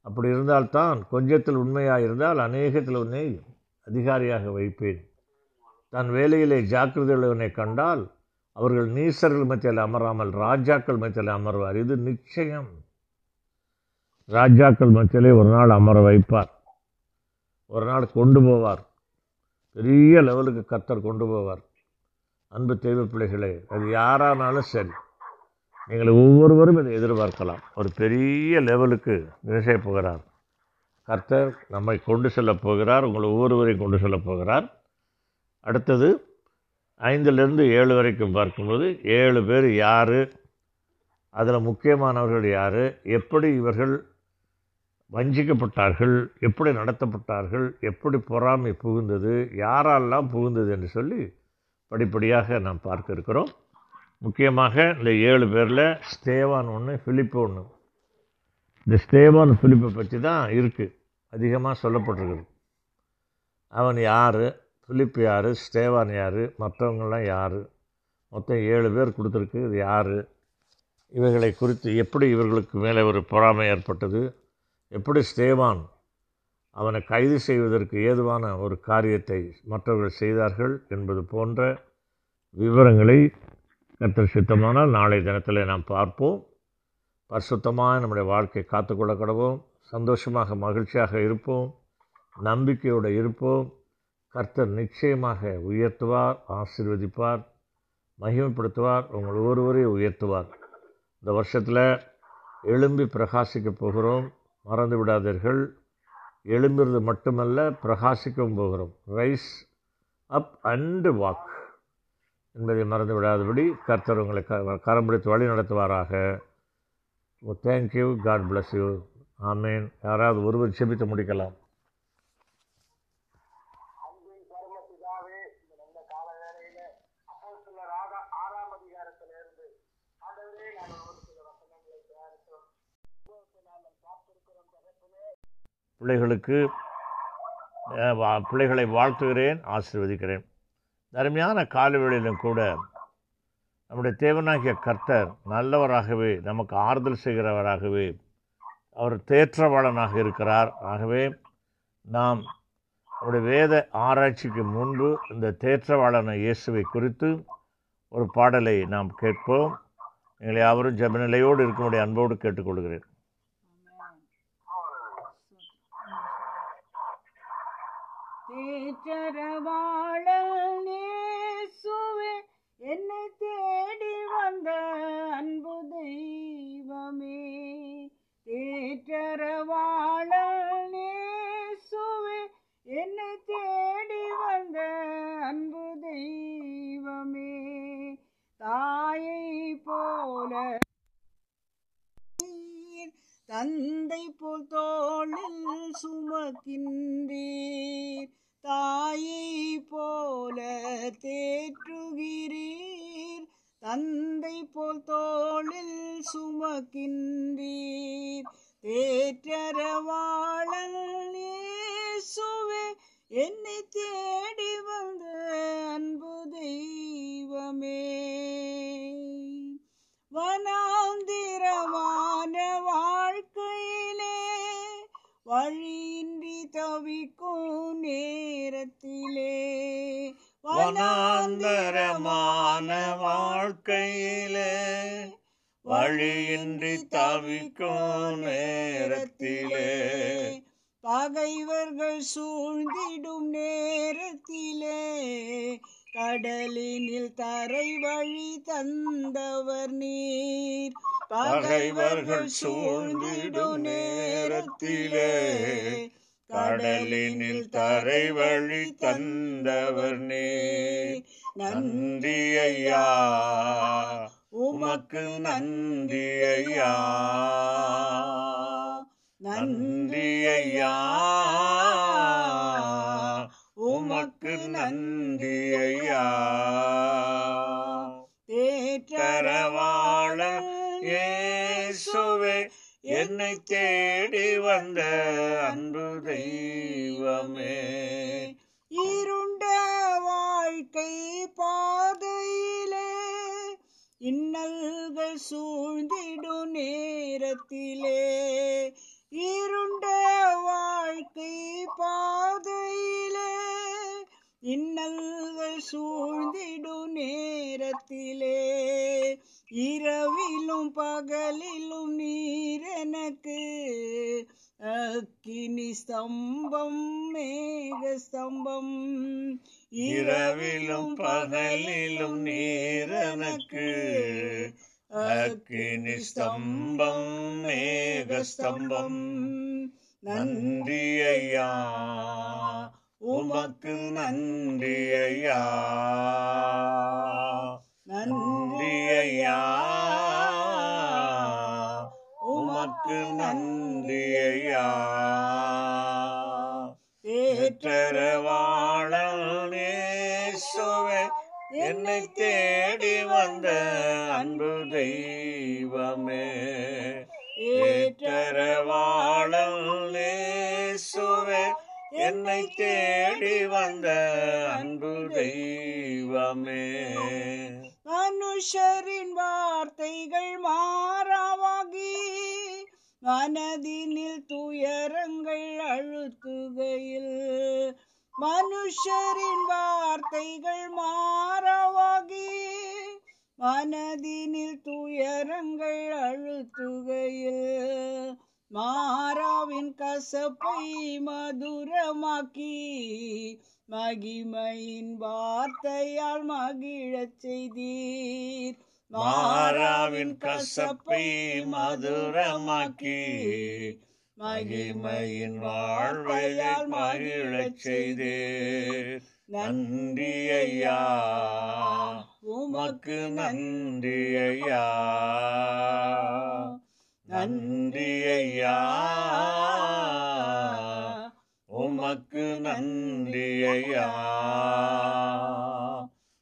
அப்படி இருந்தால்தான் கொஞ்சத்தில் உண்மையாக இருந்தால் அநேகத்தில் உன்னை அதிகாரியாக வைப்பேன். தன் வேலையிலே ஜாக்கிரதையுள்ளவனை கண்டால் அவர்கள் நீசர்கள் மத்தியில் அமராமல் ராஜாக்கள் மத்தியில் அமர்வார். இது நிச்சயம். ராஜாக்கள் மத்தியிலே ஒரு நாள் அமர வைப்பார். ஒரு நாள் கொண்டு போவார். பெரிய லெவலுக்கு கத்தர் கொண்டு போவார். அன்பு தெய்வ பிள்ளைகளே அது யாரானாலும் சரி நீங்கள் ஒவ்வொருவரும் இதை எதிர்பார்க்கலாம். ஒரு பெரிய லெவலுக்கு நினைச்ச போகிறார். கர்த்தர் நம்மை கொண்டு செல்லப் போகிறார் உங்களை ஒவ்வொருவரையும் கொண்டு செல்லப் போகிறார். அடுத்தது ஐந்திலிருந்து ஏழு வரைக்கும் பார்க்கும்போது ஏழு பேர் யார் அதில் முக்கியமானவர்கள் யார் எப்படி இவர்கள் வஞ்சிக்கப்பட்டார்கள் எப்படி நடத்தப்பட்டார்கள் எப்படி பொறாமை புகுந்தது யாரெல்லாம் புகுந்தது என்று சொல்லி படிப்படியாக நாம் பார்க்க இருக்கிறோம். முக்கியமாக இந்த ஏழு பேரில் ஸ்தேவான் ஒன்று ஃபிலிப்பு ஒன்று இந்த ஸ்தேவான் ஃபிலிப்பை பற்றி தான் இருக்குது அதிகமாக சொல்லப்பட்டிருக்குது. அவன் யார் ஃபிலிப் யார் ஸ்டேவான் யார் மற்றவங்கள்லாம் யார்? மொத்தம் ஏழு பேர் கொடுத்துருக்கு இது யார்? இவைகளை குறித்து எப்படி இவர்களுக்கு மேலே ஒரு பொறாமை ஏற்பட்டது? எப்படி ஸ்தேவான் அவனை கைது செய்வதற்கு ஏதுவான ஒரு காரியத்தை மற்றவர்கள் செய்தார்கள் என்பது போன்ற விவரங்களை கர்த்தர் சித்தமானால் நாளை தினத்தில் நாம் பார்ப்போம். பரிசுத்தமாக நம்முடைய வாழ்க்கை காத்துக்கொள்ள கடவோம் சந்தோஷமாக மகிழ்ச்சியாக இருப்போம். நம்பிக்கையோடு இருப்போம். கர்த்தர் நிச்சயமாக உயர்த்துவார் ஆசீர்வதிப்பார் மகிமைப்படுத்துவார் உங்கள் ஒருவரையும் உயர்த்துவார். இந்த வருஷத்தில் எழும்பி பிரகாசிக்க போகிறோம். மறந்து விடாதீர்கள். எழும்புறது மட்டுமல்ல பிரகாசிக்கவும் போகிறோம். ரைஸ் அப் அண்டு வாக் என்பதை மறந்து விடாதபடி கர்த்தர் உங்களை க கரம் பிடித்து வழி நடத்துவாராக. Thank you God bless you amen யாராவது ஒருவர் செபித்து முடிக்கலாம் அன்பின் பரம பிதாவே இந்த நல்ல கால வேளையில அப்போ சிலர் ஆறாம் அதிகாரத்தில இருந்து ஆண்டவரே நாங்கள் ஒரு சில வசனங்களை தயாரித்தோம் உங்களுக்கு நாங்கள் காத்திருக்கிறோம் தகப்பனே பிள்ளைகளுக்கு வா- பிள்ளைகளை வாழ்த்துகிறேன் ஆசீர்வதிக்கிறேன். அருமையான காலவேளையிலும் கூட நம்முடைய தேவனாகிய கர்த்தர் நல்லவராகவே நமக்கு ஆறுதல் செய்கிறவராகவே அவர் தேற்றவாளனாக இருக்கிறார். ஆகவே நாம் நம்முடைய வேத ஆராய்ச்சிக்கு முன்பு இந்த தேற்றவாளன இயேசுவை குறித்து ஒரு பாடலை நாம் கேட்போம். எங்களை யாவரும் ஜபநிலையோடு இருக்கும்படி அன்போடு கேட்டுக்கொள்கிறேன். தேற்றரவாளல் நேசுவே என்னை தேடி வந்த அன்பு தெய்வமே. தேற்றரவாளல் நேசுவே என்னை தேடி வந்த அன்பு தெய்வமே. தாயை போல தந்தை போல் தோளில் சுமக்கின்றீர். தாயை போல தேற்றுகிறீர். தந்தை போல் தோளில் சுமக்கின்றீர். தேற்றரவாளன் இயேசுவே என்னை தேடி வந்த அன்பு தெய்வமே. வனாந்திரமான வாழ்க்கையிலே வழி தவிக்கும் நேரத்திலே வனாந்தரமான வாழ்க்கையிலே வழியின்றி தவிக்கும் நேரத்திலே பகைவர்கள் சூழ்ந்திடும் நேரத்திலே கடலினில் தரை வழி தந்தவர் நீர். பகைவர்கள் சூழ்ந்திடும் நேரத்திலே கடலினில் தரை வழி தந்தவர் நீ நன்றி ஐயா உமக்கு நன்றி ஐயா நன்றி ஐயா உமக்கு நன்றி ஐயா தேற்றரவாள இயேசுவே என்னை தேடி வந்த அன்பு தெய்வமே இருண்ட வாழ்க்கை பாதையிலே இன்னல்கள் சூழ்ந்திடும் நேரத்திலே இருண்ட வாழ்க்கை பாதையிலே இன்னல்கள் சூழ்ந்திடு நேரத்திலே. இரவிலும் பகலிலும் நீர் எனக்கு அக்கினி ஸ்தம்பம் மேக ஸ்தம்பம். இரவிலும் பகலிலும் நீர் எனக்கு அக்கினி ஸ்தம்பம் மேக ஸ்தம்பம். நன்றி ஐயா உமக்கு நன்றி ஐயா. நன்றி ஐயா. உமக்கு நன்றி ஐயா. தேற்றரவாழேசுவே என்னை தேடி வந்த அன்பு தெய்வமே. ஏற்றரவாழேசுவே என்னை தேடி வந்த அன்பு தெய்வமே. மனுஷரின் வார்த்தைகள் மா மனதினில் துயரங்கள் அழுத்துகையில் மனுஷரின் வார்த்தைகள் மாறவாகி மனதினில் துயரங்கள் அழுத்துகையில் மாறாவின் கசப்பை மதுரமாக்கி மகிமையின் வார்த்தையால் மகிழச் செய்தீர். மாறாவின் கசப்பை மதுரமாக்கி மகிமையின் வாழ்வையால் மகிழச் செய்தீர். நன்றி ஐயா உமக்கு நன்றி ஐயா. நன்றி ஐயா உமக்கு நன்றி ஐயா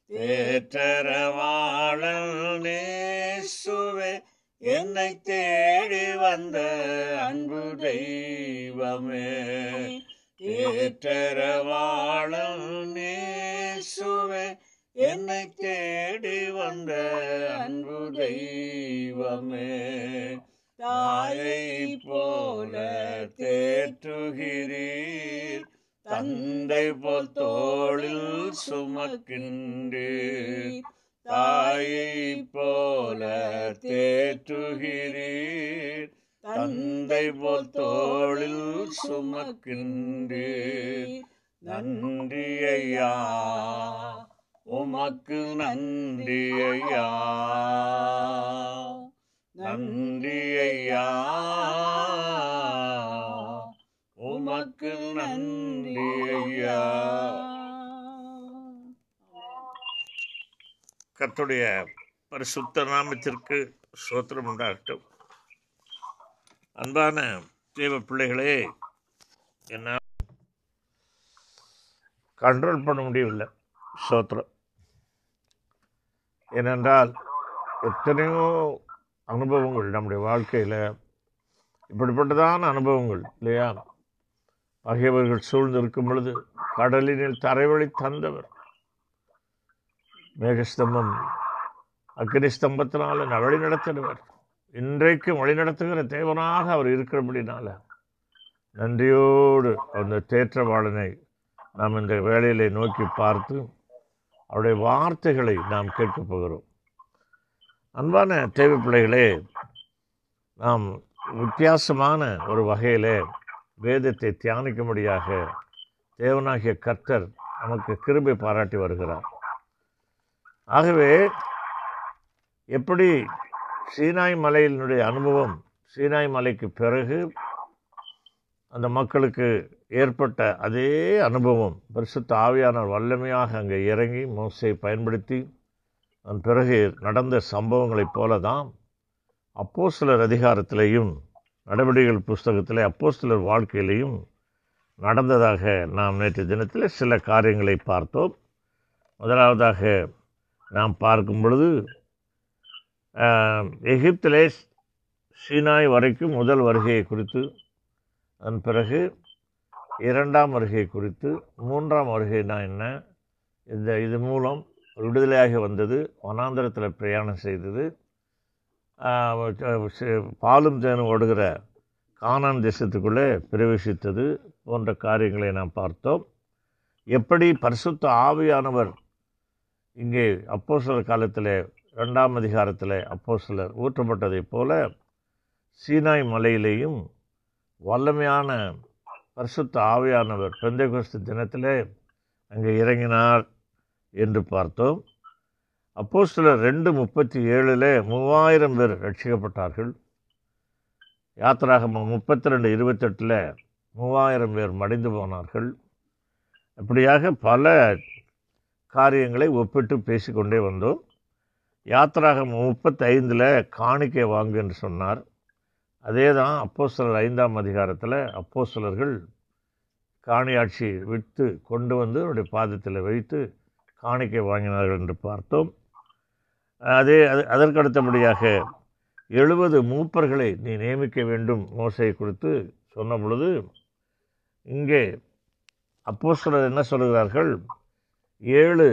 தேற்றரவாளன் நேசுவே என்னை தேடி வந்த அன்பு தெய்வமே. தேற்றரவாளன் நேசுவே என்னை தேடி வந்த அன்பு தெய்வமே. தாயை போல தேற்றுகிறீர். தந்தை போல் தோளில் சுமக்கின்றீர். தாயை போல தேற்றுகிறீர். தந்தை போல் தோளில் சுமக்கின்றீர். நன்றி ஐயா உமக்கு நன்றி ஐயா நன்றி ஐயா உமக்கு நன்றி ஐயா கத்துடைய பரிசுத்த நாமத்திற்கு சோத்திரம் உண்டாகட்டும். அன்பான தேவ பிள்ளைகளே என்ன கண்ட்ரோல் பண்ண முடியவில்லை சோத்திரம் ஏனென்றால் எத்தனையோ அனுபவங்கள் நம்முடைய வாழ்க்கையில் இப்படிப்பட்டதான அனுபவங்கள் இல்லையா? பகைவர்கள் சூழ்ந்திருக்கும் பொழுது கடலினில் தரைவழி தந்தவர். மேகஸ்தம்பம் அக்னி ஸ்தம்பத்தினால வழி நடத்தினவர் இன்றைக்கும் வழி நடத்துகிற தேவனாக அவர் இருக்கிறபடினால நன்றியோடு அந்த தேற்றவாளனை நாம் இந்த வேலையிலே நோக்கி பார்த்து அவருடைய வார்த்தைகளை நாம் கேட்கப் போகிறோம். அன்பான தேவை பிள்ளைகளே நாம் வித்தியாசமான ஒரு வகையிலே வேதத்தை தியானிக்கும்படியாக தேவனாகிய கர்த்தர் நமக்கு கிருபை பாராட்டி வருகிறார். ஆகவே எப்படி சீனாய் மலையினுடைய அனுபவம் சீனாய் மலைக்கு பிறகு அந்த மக்களுக்கு ஏற்பட்ட அதே அனுபவம் பரிசுத்த ஆவியானவர் வல்லமையாக அங்கே இறங்கி மோசை பயன்படுத்தி அதன் பிறகு நடந்த சம்பவங்களைப் போல தான் அப்போ சிலர் அதிகாரத்திலையும் நடவடிக்கைகள் புஸ்தகத்தில் அப்போ சிலர் வாழ்க்கையிலையும் நடந்ததாக நாம் நேற்று தினத்தில் சில காரியங்களை பார்த்தோம். முதலாவதாக நாம் பார்க்கும் பொழுது எகிப்திலே சீனாய் வரைக்கும் முதல் வருகையை குறித்து அதன் பிறகு இரண்டாம் வருகை குறித்து மூன்றாம் வருகைனா என்ன? இந்த இது மூலம் விடுதலையாகி வந்தது வனாந்தரத்தில் பிரயாணம் செய்தது. பாலும் தேனும் ஓடுகிற கானான் தேசத்துக்குள்ளே பிரவேசித்தது போன்ற காரியங்களை நாம் பார்த்தோம். எப்படி பரிசுத்த ஆவியானவர் இங்கே அப்போ சிலர் காலத்தில் ரெண்டாம் அதிகாரத்தில் அப்போ சிலர் ஊற்றப்பட்டதைப் போல சீனாய் மலையிலேயும் வல்லமையான பரிசுத்த ஆவியானவர் பெந்தைகோஸ்து தினத்தில் அங்கே இறங்கினார். என்று பார்த்தோம். அப்போ சில ரெண்டு முப்பத்தி ஏழில் மூவாயிரம் பேர் ரட்சிக்கப்பட்டார்கள். யாத்திராகமம் முப்பத்தி ரெண்டு இருபத்தெட்டில் மூவாயிரம் பேர் மடிந்து போனார்கள். இப்படியாக பல காரியங்களை ஒப்பிட்டு பேசிக்கொண்டே வந்தோம். யாத்திராகமம் முப்பத்தி ஐந்தில் காணிக்கை வாங்கு என்று சொன்னார். அதே தான் அப்போ சிலர் ஐந்தாம் அதிகாரத்தில் அப்போ சிலர்கள் காணியாட்சி விட்டு கொண்டு வந்து அவருடைய பாதத்தில் வைத்து காணிக்கை வாங்கினார்கள் என்று பார்த்தோம். அதே அது அதற்கடுத்தபடியாக எழுபது மூப்பர்களை நீ நியமிக்க வேண்டும் மோசையை குறித்து சொன்ன பொழுது இங்கே அப்போ சிலர் என்ன சொல்கிறார்கள்? ஏழு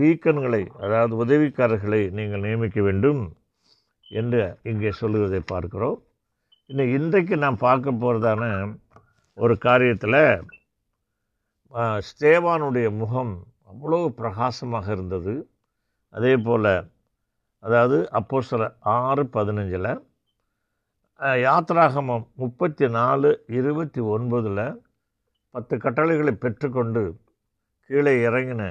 டீக்கன்களை அதாவது உதவிக்காரர்களை நீங்கள் நியமிக்க வேண்டும் என்று இங்கே சொல்லுவதை பார்க்கிறோம். இன்னும் இன்றைக்கு நாம் பார்க்க போகிறதான ஒரு காரியத்தில் ஸ்தேவானுடைய முகம் அவ்வளோ பிரகாசமாக இருந்தது. அதே போல் அதாவது அப்போ சில ஆறு பதினஞ்சில் யாத்ராகமம் முப்பத்தி நாலு இருபத்தி ஒன்பதில் பத்து கட்டளைகளை பெற்றுக்கொண்டு கீழே இறங்கின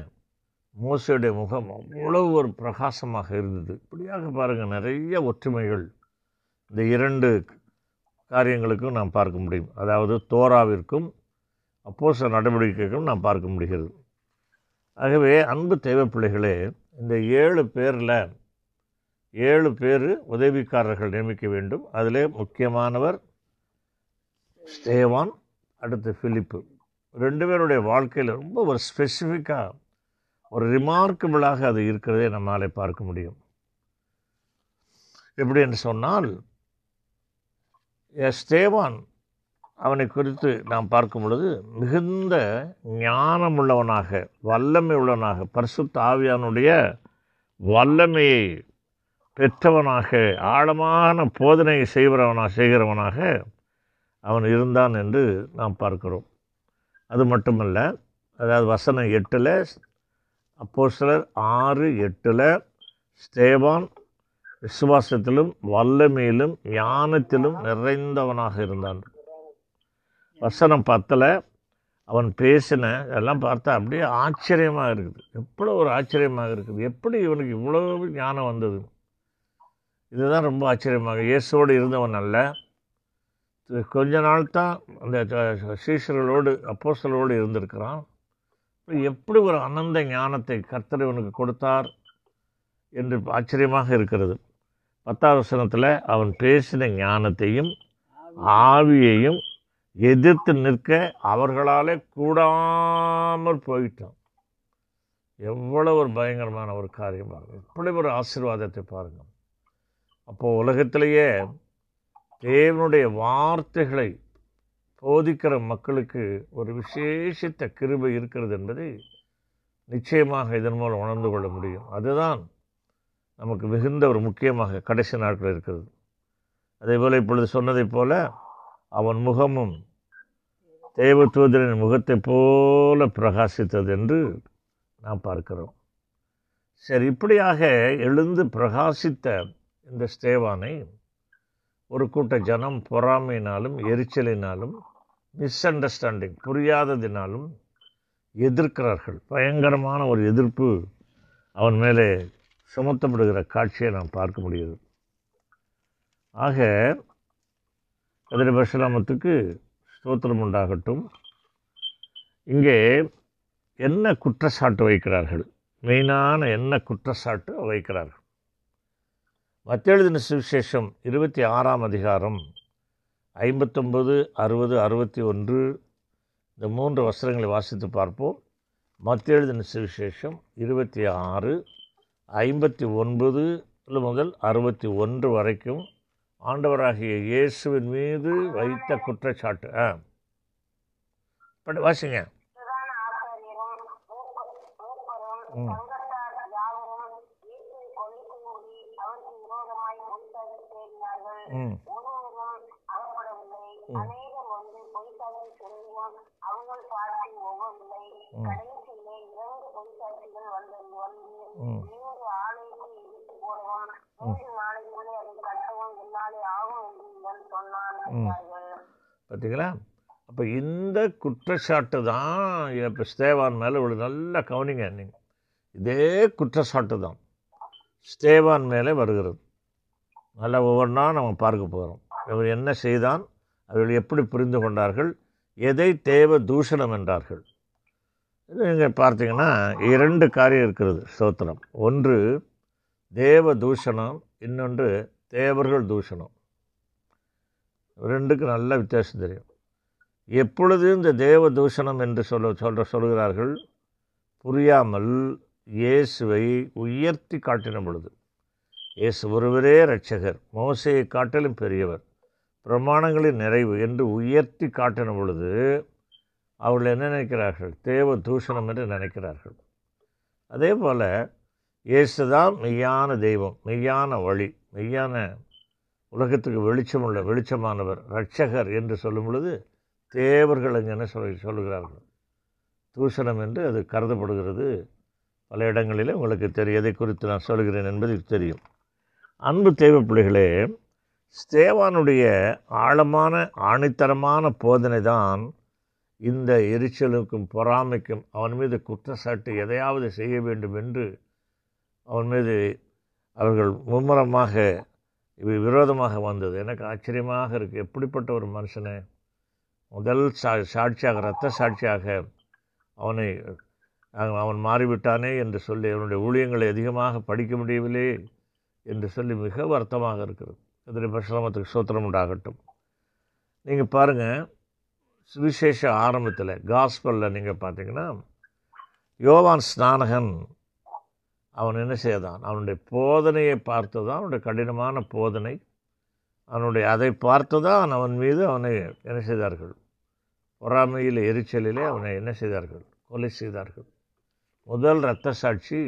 மோசையுடைய முகம் அவ்வளவு ஒரு பிரகாசமாக இருந்தது. இப்படியாக பாருங்கள் நிறைய ஒற்றுமைகள். இந்த இரண்டு காரியங்களுக்கும் நாம் பார்க்க முடியும். அதாவது தோராவிற்கும் அப்போச நடவடிக்கைகளும் நாம் பார்க்க முடிகிறது. ஆகவே அன்பு தேவை பிள்ளைகளே இந்த ஏழு பேரில் ஏழு பேர் உதவிக்காரர்கள் நியமிக்க வேண்டும். அதிலே முக்கியமானவர் ஸ்டேவான் அடுத்து ஃபிலிப்பு ரெண்டு பேருடைய வாழ்க்கையில் ரொம்ப ஒரு ஸ்பெசிஃபிக்காக ஒரு ரிமார்க்கபிளாக அது இருக்கிறதே நம்மாலே பார்க்க முடியும். எப்படி என்று சொன்னால் ஸ்டேவான் அவனை குறித்து நாம் பார்க்கும் பொழுது மிகுந்த ஞானமுள்ளவனாக வல்லமை உள்ளவனாக பரிசுத்த ஆவியானுடைய வல்லமையை பெற்றவனாக ஆழமான போதனை செய்கிறவனாக செய்கிறவனாக அவன் இருந்தான் என்று நாம் பார்க்கிறோம். அது மட்டுமல்ல அதாவது வசனம் எட்டில் அப்போ சிலர் ஆறு எட்டில் ஸ்தேவான் விசுவாசத்திலும் வல்லமையிலும் ஞானத்திலும் நிறைந்தவனாக இருந்தான். வசனம் பத்தில். அவன் பேசின இதெல்லாம் பார்த்தா அப்படியே ஆச்சரியமாக இருக்குது. எவ்வளோ ஒரு ஆச்சரியமாக இருக்குது. எப்படி இவனுக்கு இவ்வளோ ஞானம் வந்தது? இதுதான் ரொம்ப ஆச்சரியமாக. இயேசுவோடு இருந்தவன் அல்ல. கொஞ்ச நாள் தான் அந்த சீஷர்களோடு அப்போஸ்தலோடு இருந்திருக்கிறான். எப்படி ஒரு அனந்த ஞானத்தை கர்த்தர் இவனுக்கு கொடுத்தார் என்று ஆச்சரியமாக இருக்கிறது. பத்தாவது வசனத்தில் அவன் பேசின ஞானத்தையும் ஆவியையும் எதிர்த்து நிற்க அவர்களாலே கூடாமல் போயிட்டோம். எவ்வளோ ஒரு பயங்கரமான ஒரு காரியம் பாருங்கள் இப்படி ஒரு ஆசீர்வாதத்தை பாருங்கள் அப்போது உலகத்திலேயே தேவனுடைய வார்த்தைகளை போதிக்கிற மக்களுக்கு ஒரு விசேஷித்த கிருபை இருக்கிறது என்பதை நிச்சயமாக இதன் மூலம் உணர்ந்து கொள்ள முடியும். அதுதான் நமக்கு மிகுந்த ஒரு முக்கியமாக கடைசி நாட்கள் இருக்கிறது. அதே போல் இப்பொழுது சொன்னதைப் போல் அவன் முகமும் தேவதூதரின் முகத்தைப் போல பிரகாசித்தது என்று நாம் பார்க்கிறோம். சரி இப்படியாக எழுந்து பிரகாசித்த இந்த ஸ்தேவானை ஒரு கூட்ட ஜனம் பொறாமையினாலும் எரிச்சலினாலும் மிஸ் அண்டர்ஸ்டாண்டிங் புரியாததினாலும் எதிர்க்கிறார்கள். பயங்கரமான ஒரு எதிர்ப்பு அவன் மேலே சுமத்தப்படுகிற காட்சியை நாம் பார்க்க முடியுது ஆக கதிர பரசுராமத்துக்கு ஸ்தோத்திரம் உண்டாகட்டும் இங்கே என்ன குற்றச்சாட்டு வைக்கிறார்கள்? மெயினான என்ன குற்றச்சாட்டு வைக்கிறார்கள்? மத்தெழுதின சுவிசேஷம் இருபத்தி ஆறாம் அதிகாரம் ஐம்பத்தொம்பது அறுபது அறுபத்தி ஒன்று இந்த மூன்று வசனங்களை வாசித்து பார்ப்போம். மத்தெழுதின சுவிசேஷம் இருபத்தி ஆறு ஐம்பத்தி ஒன்பது முதல் அறுபத்தி ஒன்று வரைக்கும் ஆண்டவராகிய இயேசுவின் மீது வைத்த குற்றச்சாட்டு. ஆ. படி வாசிங்க. மூப்பரும் ம். சங்கத்தார் யாவரும் பார்த்தீங்களா? அப்போ இந்த குற்றச்சாட்டு தான் இப்போ ஸ்தேவான் மேலே இவ்வளோ நல்லா கவனிங்க நீங்கள் இதே குற்றச்சாட்டு தான். ஸ்தேவான் மேலே வருகிறது. நல்லா ஒவ்வொன்றா நம்ம பார்க்க போகிறோம். இவர் என்ன செய்தான்? அவர்கள் எப்படி புரிந்து கொண்டார்கள்? எதை தேவ தூஷணம் என்றார்கள்? இது நீங்கள் பார்த்தீங்கன்னா இரண்டு காரியம் இருக்கிறது ஸ்தோத்திரம். ஒன்று தேவ தூஷணம் இன்னொன்று தேவர்கள் தூஷணம். ரெண்டுக்கு நல்ல வித்தியாசம் தெரியும். எப்பொழுது இந்த தேவ தூஷணம் என்று சொல்ல சொல்ற சொல்கிறார்கள்? புரியாமல் இயேசுவை உயர்த்தி காட்டின பொழுது. இயேசு ஒருவரே இரட்சகர் மோசையை காட்டிலும் பெரியவர் பிரமாணங்களின் நிறைவு என்று உயர்த்தி காட்டின பொழுது அவர்கள் என்ன நினைக்கிறார்கள்? தேவ தூஷணம் என்று நினைக்கிறார்கள். அதே போல் இயேசு தான் மெய்யான தெய்வம் மெய்யான வழி மெய்யான உலகத்துக்கு வெளிச்சமுள்ள வெளிச்சமானவர் ரட்சகர் என்று சொல்லும் பொழுது தேவர்கள் என்ன சொல்லி சொல்லுகிறார்கள். தூஷணம் என்று அது கருதப்படுகிறது. பல இடங்களிலே உங்களுக்கு தெரியும். எதை குறித்து நான் சொல்கிறேன் என்பது தெரியும். அன்பு தேவ பிள்ளைகளே ஸ்தேவானுடைய ஆழமான ஆணித்தரமான போதனை தான் இந்த எரிச்சலுக்கும் பொறாமைக்கும் அவன் மீது குற்றச்சாட்டு எதையாவது செய்ய வேண்டும் என்று அவன் மீது அவர்கள் மும்முரமாக இவை விரோதமாக வந்தது. எனக்கு ஆச்சரியமாக இருக்குது எப்படிப்பட்ட ஒரு மனுஷனை? முதல் சா சாட்சியாக இரத்த சாட்சியாக அவனை அவன் மாறிவிட்டானே என்று சொல்லி அவனுடைய ஊழியங்களை அதிகமாக படிக்க முடியவில்லை என்று சொல்லி மிக வருத்தமாக இருக்கிறது. எதிரி பரிசிரமத்துக்கு சூத்திரம் உண்டாகட்டும். நீங்கள் பாருங்கள் சுவிசேஷ ஆரம்பத்தில் காஸ்பலில் நீங்கள் பார்த்தீங்கன்னா யோவான் ஸ்நானகன் அவன் என்ன செய்தான் அவனுடைய போதனையை பார்த்து தான் அவனுடைய கடினமான போதனை. அவனுடைய அதை பார்த்து தான் அவன் மீது அவனை என்ன செய்தார்கள்? பொறாமையில் எரிச்சலிலே அவனை என்ன செய்தார்கள்? கொலை செய்தார்கள். முதல் இரத்த சாட்சி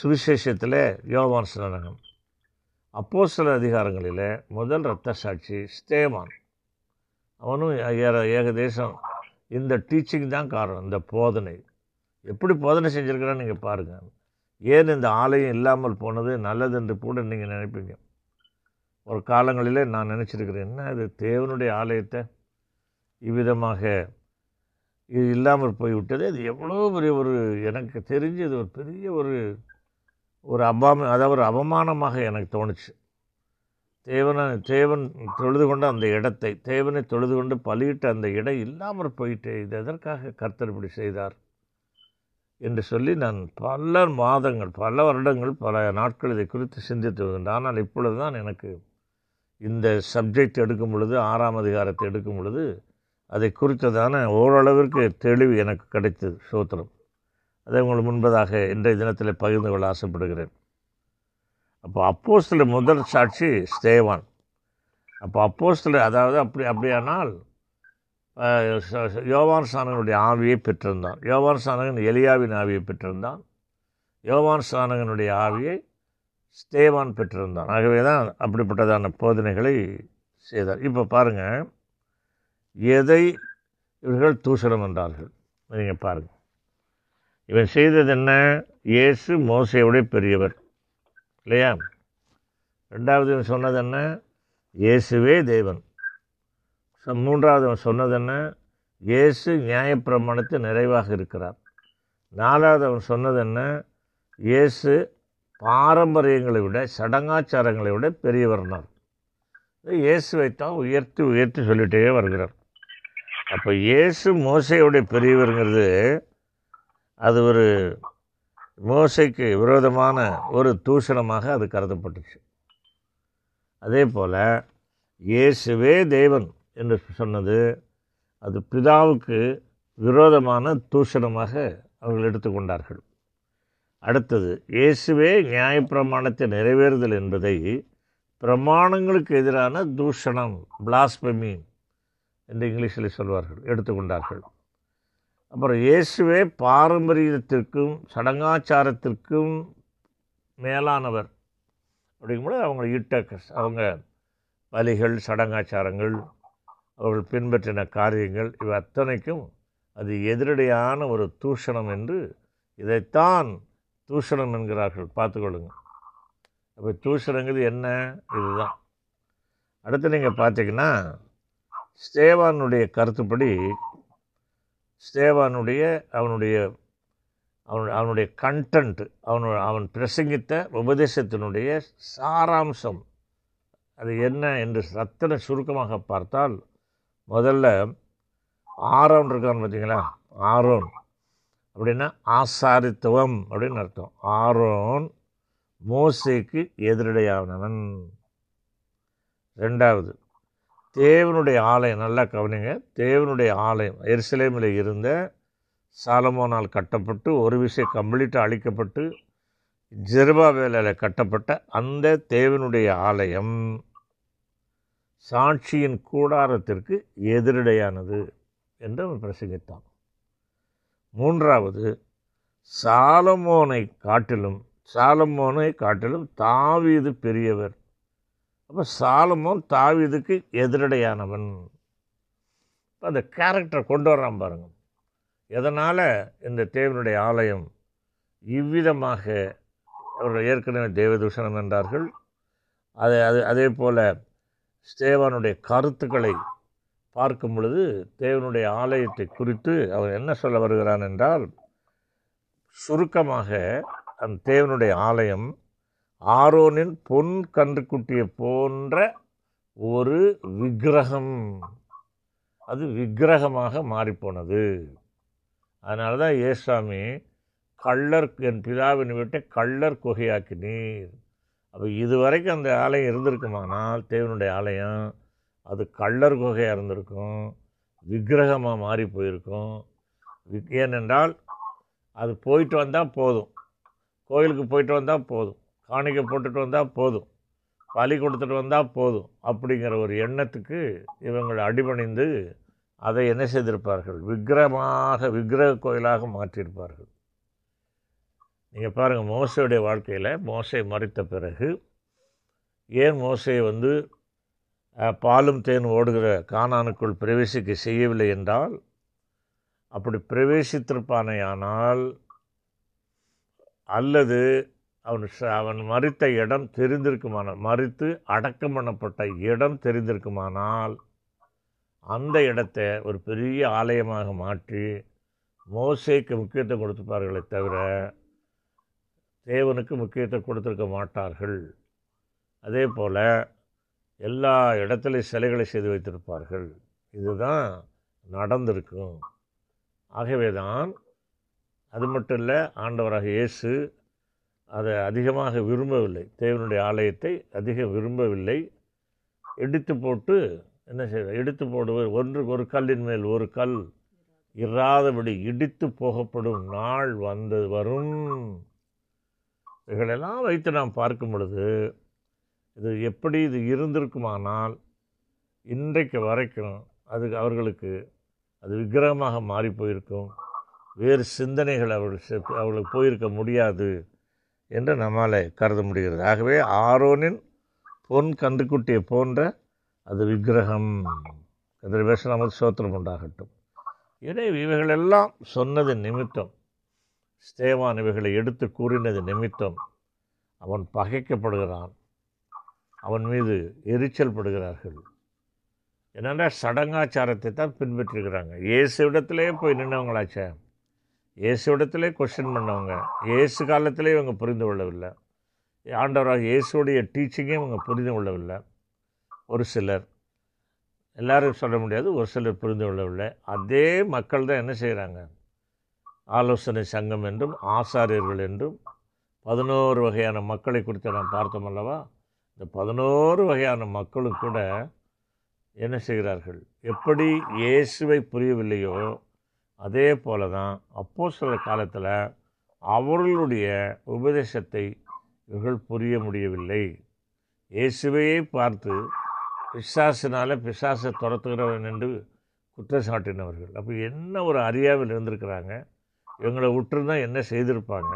சுவிசேஷத்தில் யோவான் ஸ்நானகம் அப்போ சில அதிகாரங்களில் முதல் இரத்த சாட்சி ஸ்தேவான் அவனும் ஏற ஏகதேசம் இந்த டீச்சிங் தான் காரணம் இந்த போதனை. எப்படி போதனை செஞ்சுருக்கிறான்னு நீங்கள் பாருங்கள் ஏன் இந்த ஆலயம் இல்லாமல் போனது நல்லது என்று கூட நீங்கள் நினைப்பீங்க. ஒரு காலங்களிலே நான் நினச்சிருக்கிறேன் என்ன இது தேவனுடைய ஆலயத்தை இவ்விதமாக இது இல்லாமல் போய்விட்டது? அது எவ்வளோ பெரிய ஒரு எனக்கு தெரிஞ்சு இது ஒரு பெரிய ஒரு ஒரு அபாம அதாவது ஒரு அவமானமாக எனக்கு தோணுச்சு. தேவனை தேவன் தொழுது கொண்ட அந்த இடத்தை தேவனை தொழுது கொண்டு பலியிட்ட அந்த இடம் இல்லாமல் போயிட்டு இது எதற்காக கர்த்தர் இப்படி செய்தார்? என்று சொல்லி நான் பல மாதங்கள் பல வருடங்கள் பல நாட்கள் இதை குறித்து சிந்தித்து வருகின்றேன் ஆனால் இப்பொழுது தான் எனக்கு இந்த சப்ஜெக்ட் எடுக்கும் பொழுது ஆறாம் அதிகாரத்தை எடுக்கும் பொழுது அதை குறித்ததான ஓரளவிற்கு தெளிவு எனக்கு கிடைத்தது சோத்திரம். அதை உங்களுக்கு முன்பதாக இன்றைய தினத்தில் பகிர்ந்து கொள்ள ஆசைப்படுகிறேன். அப்போ அப்போஸ்தில் முதல் சாட்சி ஸ்தேவான். அப்போ அப்போஸ்தில் அதாவது அப்படி அப்படியானால் யோவான் சாணகனுடைய ஆவியை பெற்றிருந்தான். யோவான் சாணகன் எலியாவின் ஆவியை பெற்றிருந்தான். யோவான் சாணகனுடைய ஆவியை ஸ்தேவான் பெற்றிருந்தான். ஆகவே தான் அப்படிப்பட்டதான போதனைகளை செய்தார். இப்போ பாருங்கள் எதை இவர்கள் தூஷணம் என்றார்கள்? நீங்கள் பாருங்கள் இவன் செய்தது என்ன? இயேசு மோசையோட பெரியவர். இல்லையா? ரெண்டாவது இவன் சொன்னது என்ன? இயேசுவே தேவன். மூன்றாவது அவன் சொன்னது என்ன? இயேசு நியாயப்பிரமாணத்து நிறைவாக இருக்கிறார். நாலாவது அவன் சொன்னது என்ன? இயேசு பாரம்பரியங்களை விட சடங்காச்சாரங்களை விட பெரியவர்னார் இயேசுவைத்தான் உயர்த்தி உயர்த்தி சொல்லிட்டே வருகிறார். அப்போ இயேசு மோசையுடைய பெரியவருங்கிறது அது ஒரு மோசைக்கு விரோதமான ஒரு தூஷணமாக அது கருதப்பட்டுச்சு. அதே போல் இயேசுவே தேவன். என்று சொன்னது. அது பிதாவுக்கு விரோதமான தூஷணமாக அவர்கள் எடுத்துக்கொண்டார்கள் அடுத்தது இயேசுவே நியாயப்பிரமாணத்தை நிறைவேறுதல் என்பதை பிரமாணங்களுக்கு எதிரான தூஷணம் பிளாஸ்பமி என்று இங்கிலீஷில் சொல்வார்கள் எடுத்துக்கொண்டார்கள் அப்புறம் இயேசுவே பாரம்பரியத்திற்கும் சடங்காச்சாரத்திற்கும் மேலானவர். அப்படிங்கும்போது அவங்க இட்ட அவங்க பலிகள் சடங்காச்சாரங்கள் அவர்கள் பின்பற்றின காரியங்கள் இவை அத்தனைக்கும் அது எதிரடையான ஒரு தூஷணம் என்று இதைத்தான் தூஷணம் என்கிறார்கள். பார்த்துக்கொள்ளுங்க அப்போ தூஷணங்கள் என்ன? இதுதான். அடுத்து நீங்கள் பார்த்தீங்கன்னா ஸ்தேவானுடைய கருத்துப்படி ஸ்தேவானுடைய அவனுடைய அவன் அவனுடைய கண்டன்ட் அவனு அவன் பிரசங்கித்த உபதேசத்தினுடைய சாராம்சம். அது என்ன என்று ரத்தன சுருக்கமாக பார்த்தால் முதல்ல ஆரோன் இருக்கான்னு பார்த்தீங்களா? ஆரோன். அப்படின்னா ஆசாரித்துவம் அப்படின்னு அர்த்தம். ஆரோன் மோசைக்கு எதிரடையானவன். ரெண்டாவது தேவனுடைய ஆலயம் நல்லா கவனிங்க. தேவனுடைய ஆலயம் எருசலேமில் இருந்த சாலமோனால் கட்டப்பட்டு ஒரு விஷயம் கம்ப்ளீட்டாக அழிக்கப்பட்டு ஜெருபா வேலையில் கட்டப்பட்ட அந்த தேவனுடைய ஆலயம். சாட்சியின் கூடாரத்திற்கு எதிரடையானது என்று அவன் பிரசங்கித்தான். மூன்றாவது சாலமோனை காட்டிலும் சாலமோனை காட்டிலும் தாவீது பெரியவர். அப்போ சாலமோன் தாவீதுக்கு எதிரடையானவன். அந்த கேரக்டரை கொண்டு வர்றான் பாருங்க. எதனால் இந்த தேவனுடைய ஆலயம் இவ்விதமாக அவர்கள் ஏற்கனவே தேவதூஷணம் என்றார்கள். அதை அது அதே போல் ஸ்தேவானுடைய கருத்துக்களை பார்க்கும் பொழுது தேவனுடைய ஆலயத்தை குறித்து அவர் என்ன சொல்ல வருகிறான் என்றால் சுருக்கமாக அந்த தேவனுடைய ஆலயம் ஆரோனின் பொன் கன்றுக்குட்டியை போன்ற ஒரு விக்கிரகம். அது விக்கிரகமாக மாறிப்போனது. அதனால தான் ஏசாமி கள்ளர் என் பிதாவின் வீட்டை கள்ளர் குகையாக்கினீர். அப்போ இதுவரைக்கும் அந்த ஆலயம் இருந்திருக்குமானால் தேவனுடைய ஆலயம் அது கள்ளர் குகையாக இருந்திருக்கும் விக்கிரகமாக மாறி போயிருக்கும். ஏனென்றால் அது போயிட்டு வந்தால் போதும். கோயிலுக்கு போயிட்டு வந்தால் போதும். காணிக்கை போட்டுட்டு வந்தால் போதும். பலி கொடுத்துட்டு வந்தால் போதும். அப்படிங்கிற ஒரு எண்ணத்துக்கு இவங்கள் அடிபணிந்து அதை என்ன செய்திருப்பார்கள்? விக்கிரமாக விக்கிரக கோயிலாக மாற்றியிருப்பார்கள். நீங்கள் பாருங்கள் மோசையுடைய வாழ்க்கையில் மோசை மறித்த பிறகு ஏன் மோசையை வந்து பாலும் தேன் ஓடுகிற காணானுக்குள் பிரவேசிக்க செய்யவில்லை என்றால் அப்படி பிரவேசித்திருப்பானேயானால் அல்லது அவன் ச- அவன் மறித்த இடம் தெரிந்திருக்குமானால் மறித்து அடக்கம் பண்ணப்பட்ட இடம் தெரிந்திருக்குமானால் அந்த இடத்தை ஒரு பெரிய ஆலயமாக மாற்றி மோசைக்கு முக்கியத்துவம் கொடுத்துப்பார்களே தவிர தேவனுக்கு முக்கியத்துவம் கொடுத்துருக்க மாட்டார்கள். அதே போல் எல்லா இடத்துலையும் சிலைகளை செய்து வைத்திருப்பார்கள். இதுதான் நடந்திருக்கும். ஆகவே தான் அது மட்டும் இல்லை ஆண்டவராக இயேசு அதை அதிகமாக விரும்பவில்லை. தேவனுடைய ஆலயத்தை அதிகம் விரும்பவில்லை. இடித்து போட்டு என்ன செய்ய இடித்து போடுவது ஒன்று ஒரு கல்லின் மேல் ஒரு கல் இராதபடி இடித்து போகப்படும் நாள் வந்து வரும். இவைகளெல்லாம் வைத்து நாம் பார்க்கும் பொழுது இது எப்படி இது இருந்திருக்குமானால் இன்றைக்கு வரைக்கும் அது அவர்களுக்கு அது விக்கிரகமாக மாறி போயிருக்கும். வேறு சிந்தனைகள் அவர்கள் செ- அவர்களுக்கு போயிருக்க முடியாது என்று நம்மால் கருத முடிகிறது. ஆகவே ஆரோனின் பொன் கன்றுக்குட்டியை போன்ற அது விக்கிரகம். அதில் நமக்கு சோத்திரம் உண்டாகட்டும். எனவே இவைகளெல்லாம் சொன்னது நிமித்தம் ஸ்தேவான் இவைகளை எடுத்து கூறினது நிமித்தம் அவன் பகைக்கப்படுகிறான். அவன் மீது எரிச்சல் படுகிறார்கள். என்னென்னா சடங்காச்சாரத்தை தான் பின்பற்றுகிறாங்க? இயேசுவிடத்திலே போய் நின்றவங்களாச்சே இயேசுவிடத்திலே கொஸ்டின் பண்ணவங்க. இயேசு காலத்திலே இவங்க புரிந்து கொள்ளவில்லை. ஆண்டவராக இயேசுடைய டீச்சிங்கே இவங்க புரிந்து கொள்ளவில்லை. ஒரு சிலர் எல்லாரும் சொல்ல முடியாது ஒரு சிலர் புரிந்து கொள்ளவில்லை. அதே மக்கள் தான் என்ன செய்கிறாங்க ஆலோசனை சங்கம் என்றும் ஆசாரியர்கள் என்றும் பதினோரு வகையான மக்களை குறித்து நாம் பார்த்தோம் அல்லவா? இந்த பதினோரு வகையான மக்களும் கூட என்ன செய்கிறார்கள்? எப்படி இயேசுவை புரியவில்லையோ அதே போல தான் அப்போ சில காலத்தில் அவர்களுடைய உபதேசத்தை இவர்கள் புரிய முடியவில்லை. இயேசுவையே பார்த்து பிசாசினால் பிசாசை துரத்துகிறவன் என்று குற்றம் சாட்டினவர்கள் அப்போ என்ன ஒரு அறியாவில் இருந்திருக்கிறாங்க? இவங்களை விட்டுருந்தா என்ன செய்திருப்பாங்க?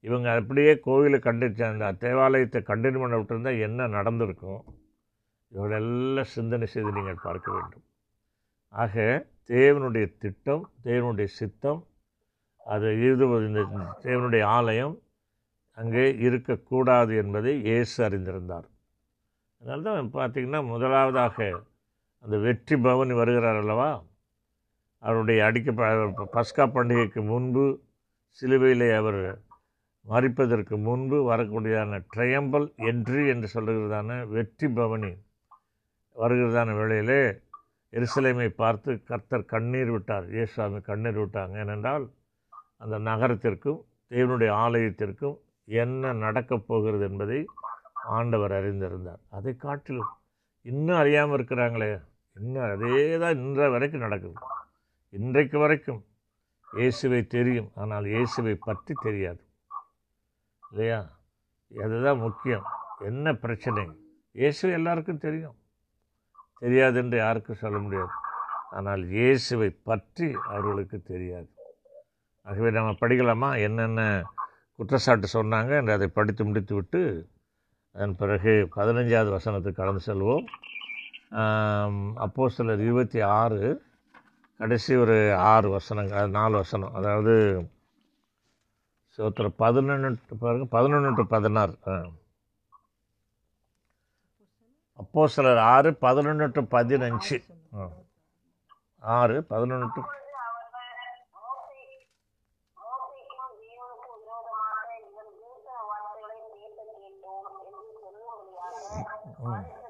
இவங்க அப்படியே கோவிலை கண்டிச்ச அந்த தேவாலயத்தை கண்டினியூ பண்ண விட்டுருந்தா என்ன நடந்திருக்கும்? இவங்களெல்லாம் சிந்தனை செய்து நீங்கள் பார்க்க வேண்டும். ஆக தேவனுடைய திட்டம் தேவனுடைய சித்தம் அது இருபது இந்த தேவனுடைய ஆலயம் அங்கே இருக்கக்கூடாது என்பதை இயேசு அறிந்திருந்தார். அதனால தான் பார்த்திங்கன்னா முதலாவதாக அந்த வெற்றி பவனி வருகிறார் அல்லவா? அவருடைய அடிக்க பஸ்கா பண்டிகைக்கு முன்பு சிலுவையிலே அவர் மறிப்பதற்கு முன்பு வரக்கூடியதான ட்ரையம்பல் என்ட்ரி என்று சொல்லுகிறதான வெற்றி பவனி வருகிறதான வேளையிலே எருசலேமை பார்த்து கர்த்தர் கண்ணீர் விட்டார். இயேசுவாமி கண்ணீர் விட்டாங்க. ஏனென்றால் அந்த நகரத்திற்கும் தேவனுடைய ஆலயத்திற்கும் என்ன நடக்கப் போகிறது என்பதை ஆண்டவர் அறிந்திருந்தார். அதை காட்டிலும் இன்னும் அறியாமல் இருக்கிறாங்களே. இன்னும் அதே தான் இன்ற வரைக்கும் நடக்குது. இன்றைக்கு வரைக்கும் இயேசுவை தெரியும். ஆனால் இயேசுவை பற்றி தெரியாது. இல்லையா? அதுதான் முக்கியம். என்ன பிரச்சனை? இயேசு எல்லாருக்கும் தெரியும். தெரியாது என்று யாருக்கும் சொல்ல முடியாது. ஆனால் இயேசுவை பற்றி அவர்களுக்கு தெரியாது. ஆகவே நம்ம படிக்கலாமா? என்னென்ன குற்றச்சாட்டு சொன்னாங்க என்று அதை படித்து முடித்து விட்டு அதன் பிறகு பதினஞ்சாவது வசனத்துக்கு கடந்து செல்வோம். அப்போ சிலர் இருபத்தி ஆறு கடைசி ஒரு ஆறு வசனங்கள் அது நாலு வசனம் அதாவது சோத்திர பதினொன்று பாருங்க பதினொன்று டு பதினாறு அப்போ சிலர் ஆறு பதினொன்று டு பதினஞ்சு ஆறு பதினொன்று டு அப்பொழுது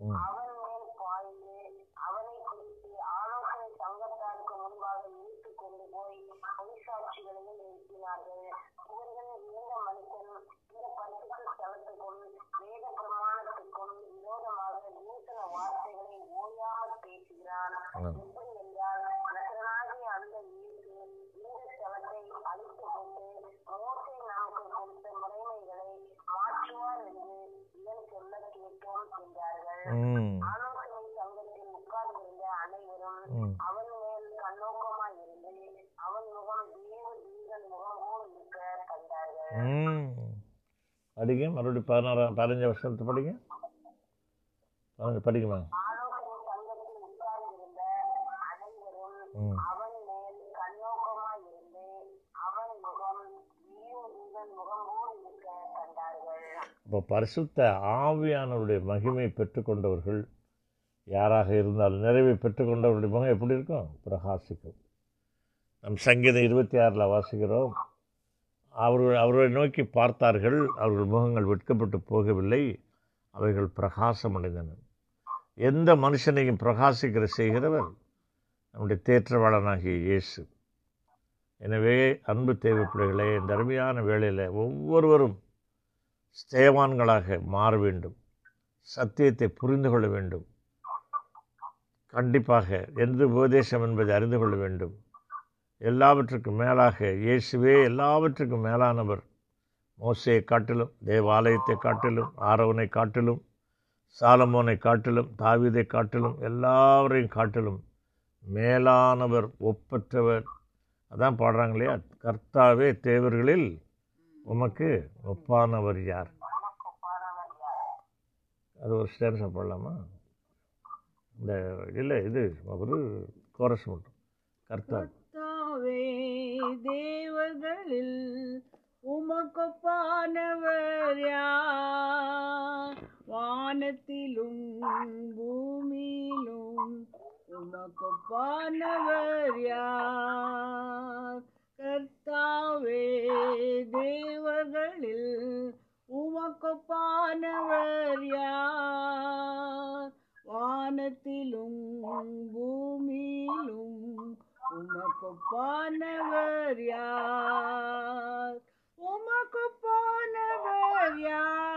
嗯。என்றார்கள் ம். ஆலோசனை சங்கத்தில் உட்கார்ந்திருந்த அனைவரும் அவன் மேல் கண்ணோக்கமாய் இருந்து அவன் முகம் தேவ தூதன் முகம் போல் இருக்க கண்டார்கள். படிங்க. மறுபடியும் பதினாறாம் பதினஞ்சு வருஷத்து படிங்க. பதினஞ்சு படிக்குமா ஆலோசனை சங்கத்தில் உட்கார்ந்திருந்த அனைவரும் ம் அவன் மேல் கண்ணோக்கமாய் இருந்து அவன் முகம் தேவ தூதன் முகம் போல் இருக்க இப்போ பரிசுத்த ஆவியானவருடைய மகிமை பெற்றுக்கொண்டவர்கள் யாராக இருந்தாலும் நிறைவை பெற்றுக்கொண்டவருடைய முகம் எப்படி இருக்கும்? பிரகாசிக்கும். நம் சங்கீதம் இருபத்தி ஆறில் வாசிக்கிறோம். அவர்கள் அவர்களை நோக்கி பார்த்தார்கள் அவர்கள் முகங்கள் வெட்கப்பட்டு போகவில்லை அவைகள் பிரகாசம் அடைந்தன. எந்த மனுஷனையும் பிரகாசிக்கிற செய்கிறவர் நம்முடைய தேற்றவாளனாகிய இயேசு. எனவே அன்பு தேவைப்படுகளே இந்த அருமையான வேளையில் ஒவ்வொருவரும் ஸ்தேவான்களாக மாற வேண்டும். சத்தியத்தை புரிந்து கொள்ள வேண்டும். கண்டிப்பாக எந்த உபதேசம் என்பதை அறிந்து கொள்ள வேண்டும். எல்லாவற்றுக்கும் மேலாக இயேசுவே எல்லாவற்றுக்கும் மேலானவர். மோசையை காட்டிலும் தேவாலயத்தை காட்டிலும் ஆரவனை காட்டிலும் சாலமோனை காட்டிலும் தாவீதை காட்டிலும் எல்லாவரையும் காட்டிலும் மேலானவர் ஒப்பற்றவர். அதான் பாடுறாங்க இல்லையா? கர்த்தாவே தேவர்களில் உமக்கு ஒப்பானவர் யார்? அது ஒரு ஸ்டேன்ஸாக போடலாமா? இந்த இல்லை இது ஒரு கோரஸ் மட்டும். கர்த்தா. கர்த்தாவே தேவர்களில் உமக்கொப்பானவர் யார்? வானத்திலும் பூமியிலும் உமக்கொப்பானவர் யார்? கர்த்தாவே தேவர்களில் உமக்கொப்பானவர் யார்? வானத்திலும் பூமியிலும் உமக்கொப்பானவர் யார்? உமக்கொப்பானவர் யார்?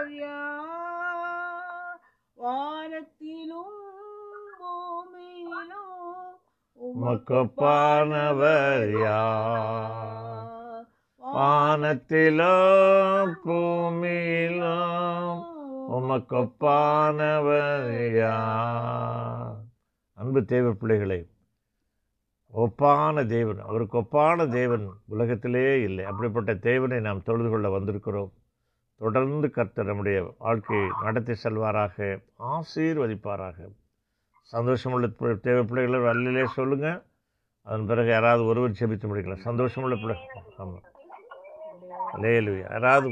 வழியா வானத்திலும் பூமியிலும் உமக்கொப்பானவர் யார்? வானத்திலும் பூமியிலும் உமக்கொப்பானவர் யார்? அன்பு தேவ பிள்ளைகளை ஒப்பான தேவன் அவருக்கு ஒப்பான தேவன் உலகத்திலே இல்லை. அப்படிப்பட்ட தேவனை நாம் தொழுது கொள்ள வந்திருக்கிறோம். தொடர்ந்து கர்த்தர் நம்முடைய வாழ்க்கையை நடத்தி செல்வாராக ஆசீர்வதிப்பாராக. சந்தோஷமுள்ள தேவ பிள்ளைகளை வல்லிலே சொல்லுங்கள் அதன் பிறகு யாராவது ஒருவர் செபித்து முடிக்கலாம். சந்தோஷமுள்ள பிள்ளை. ஆமாம். லேலுயா யாராவது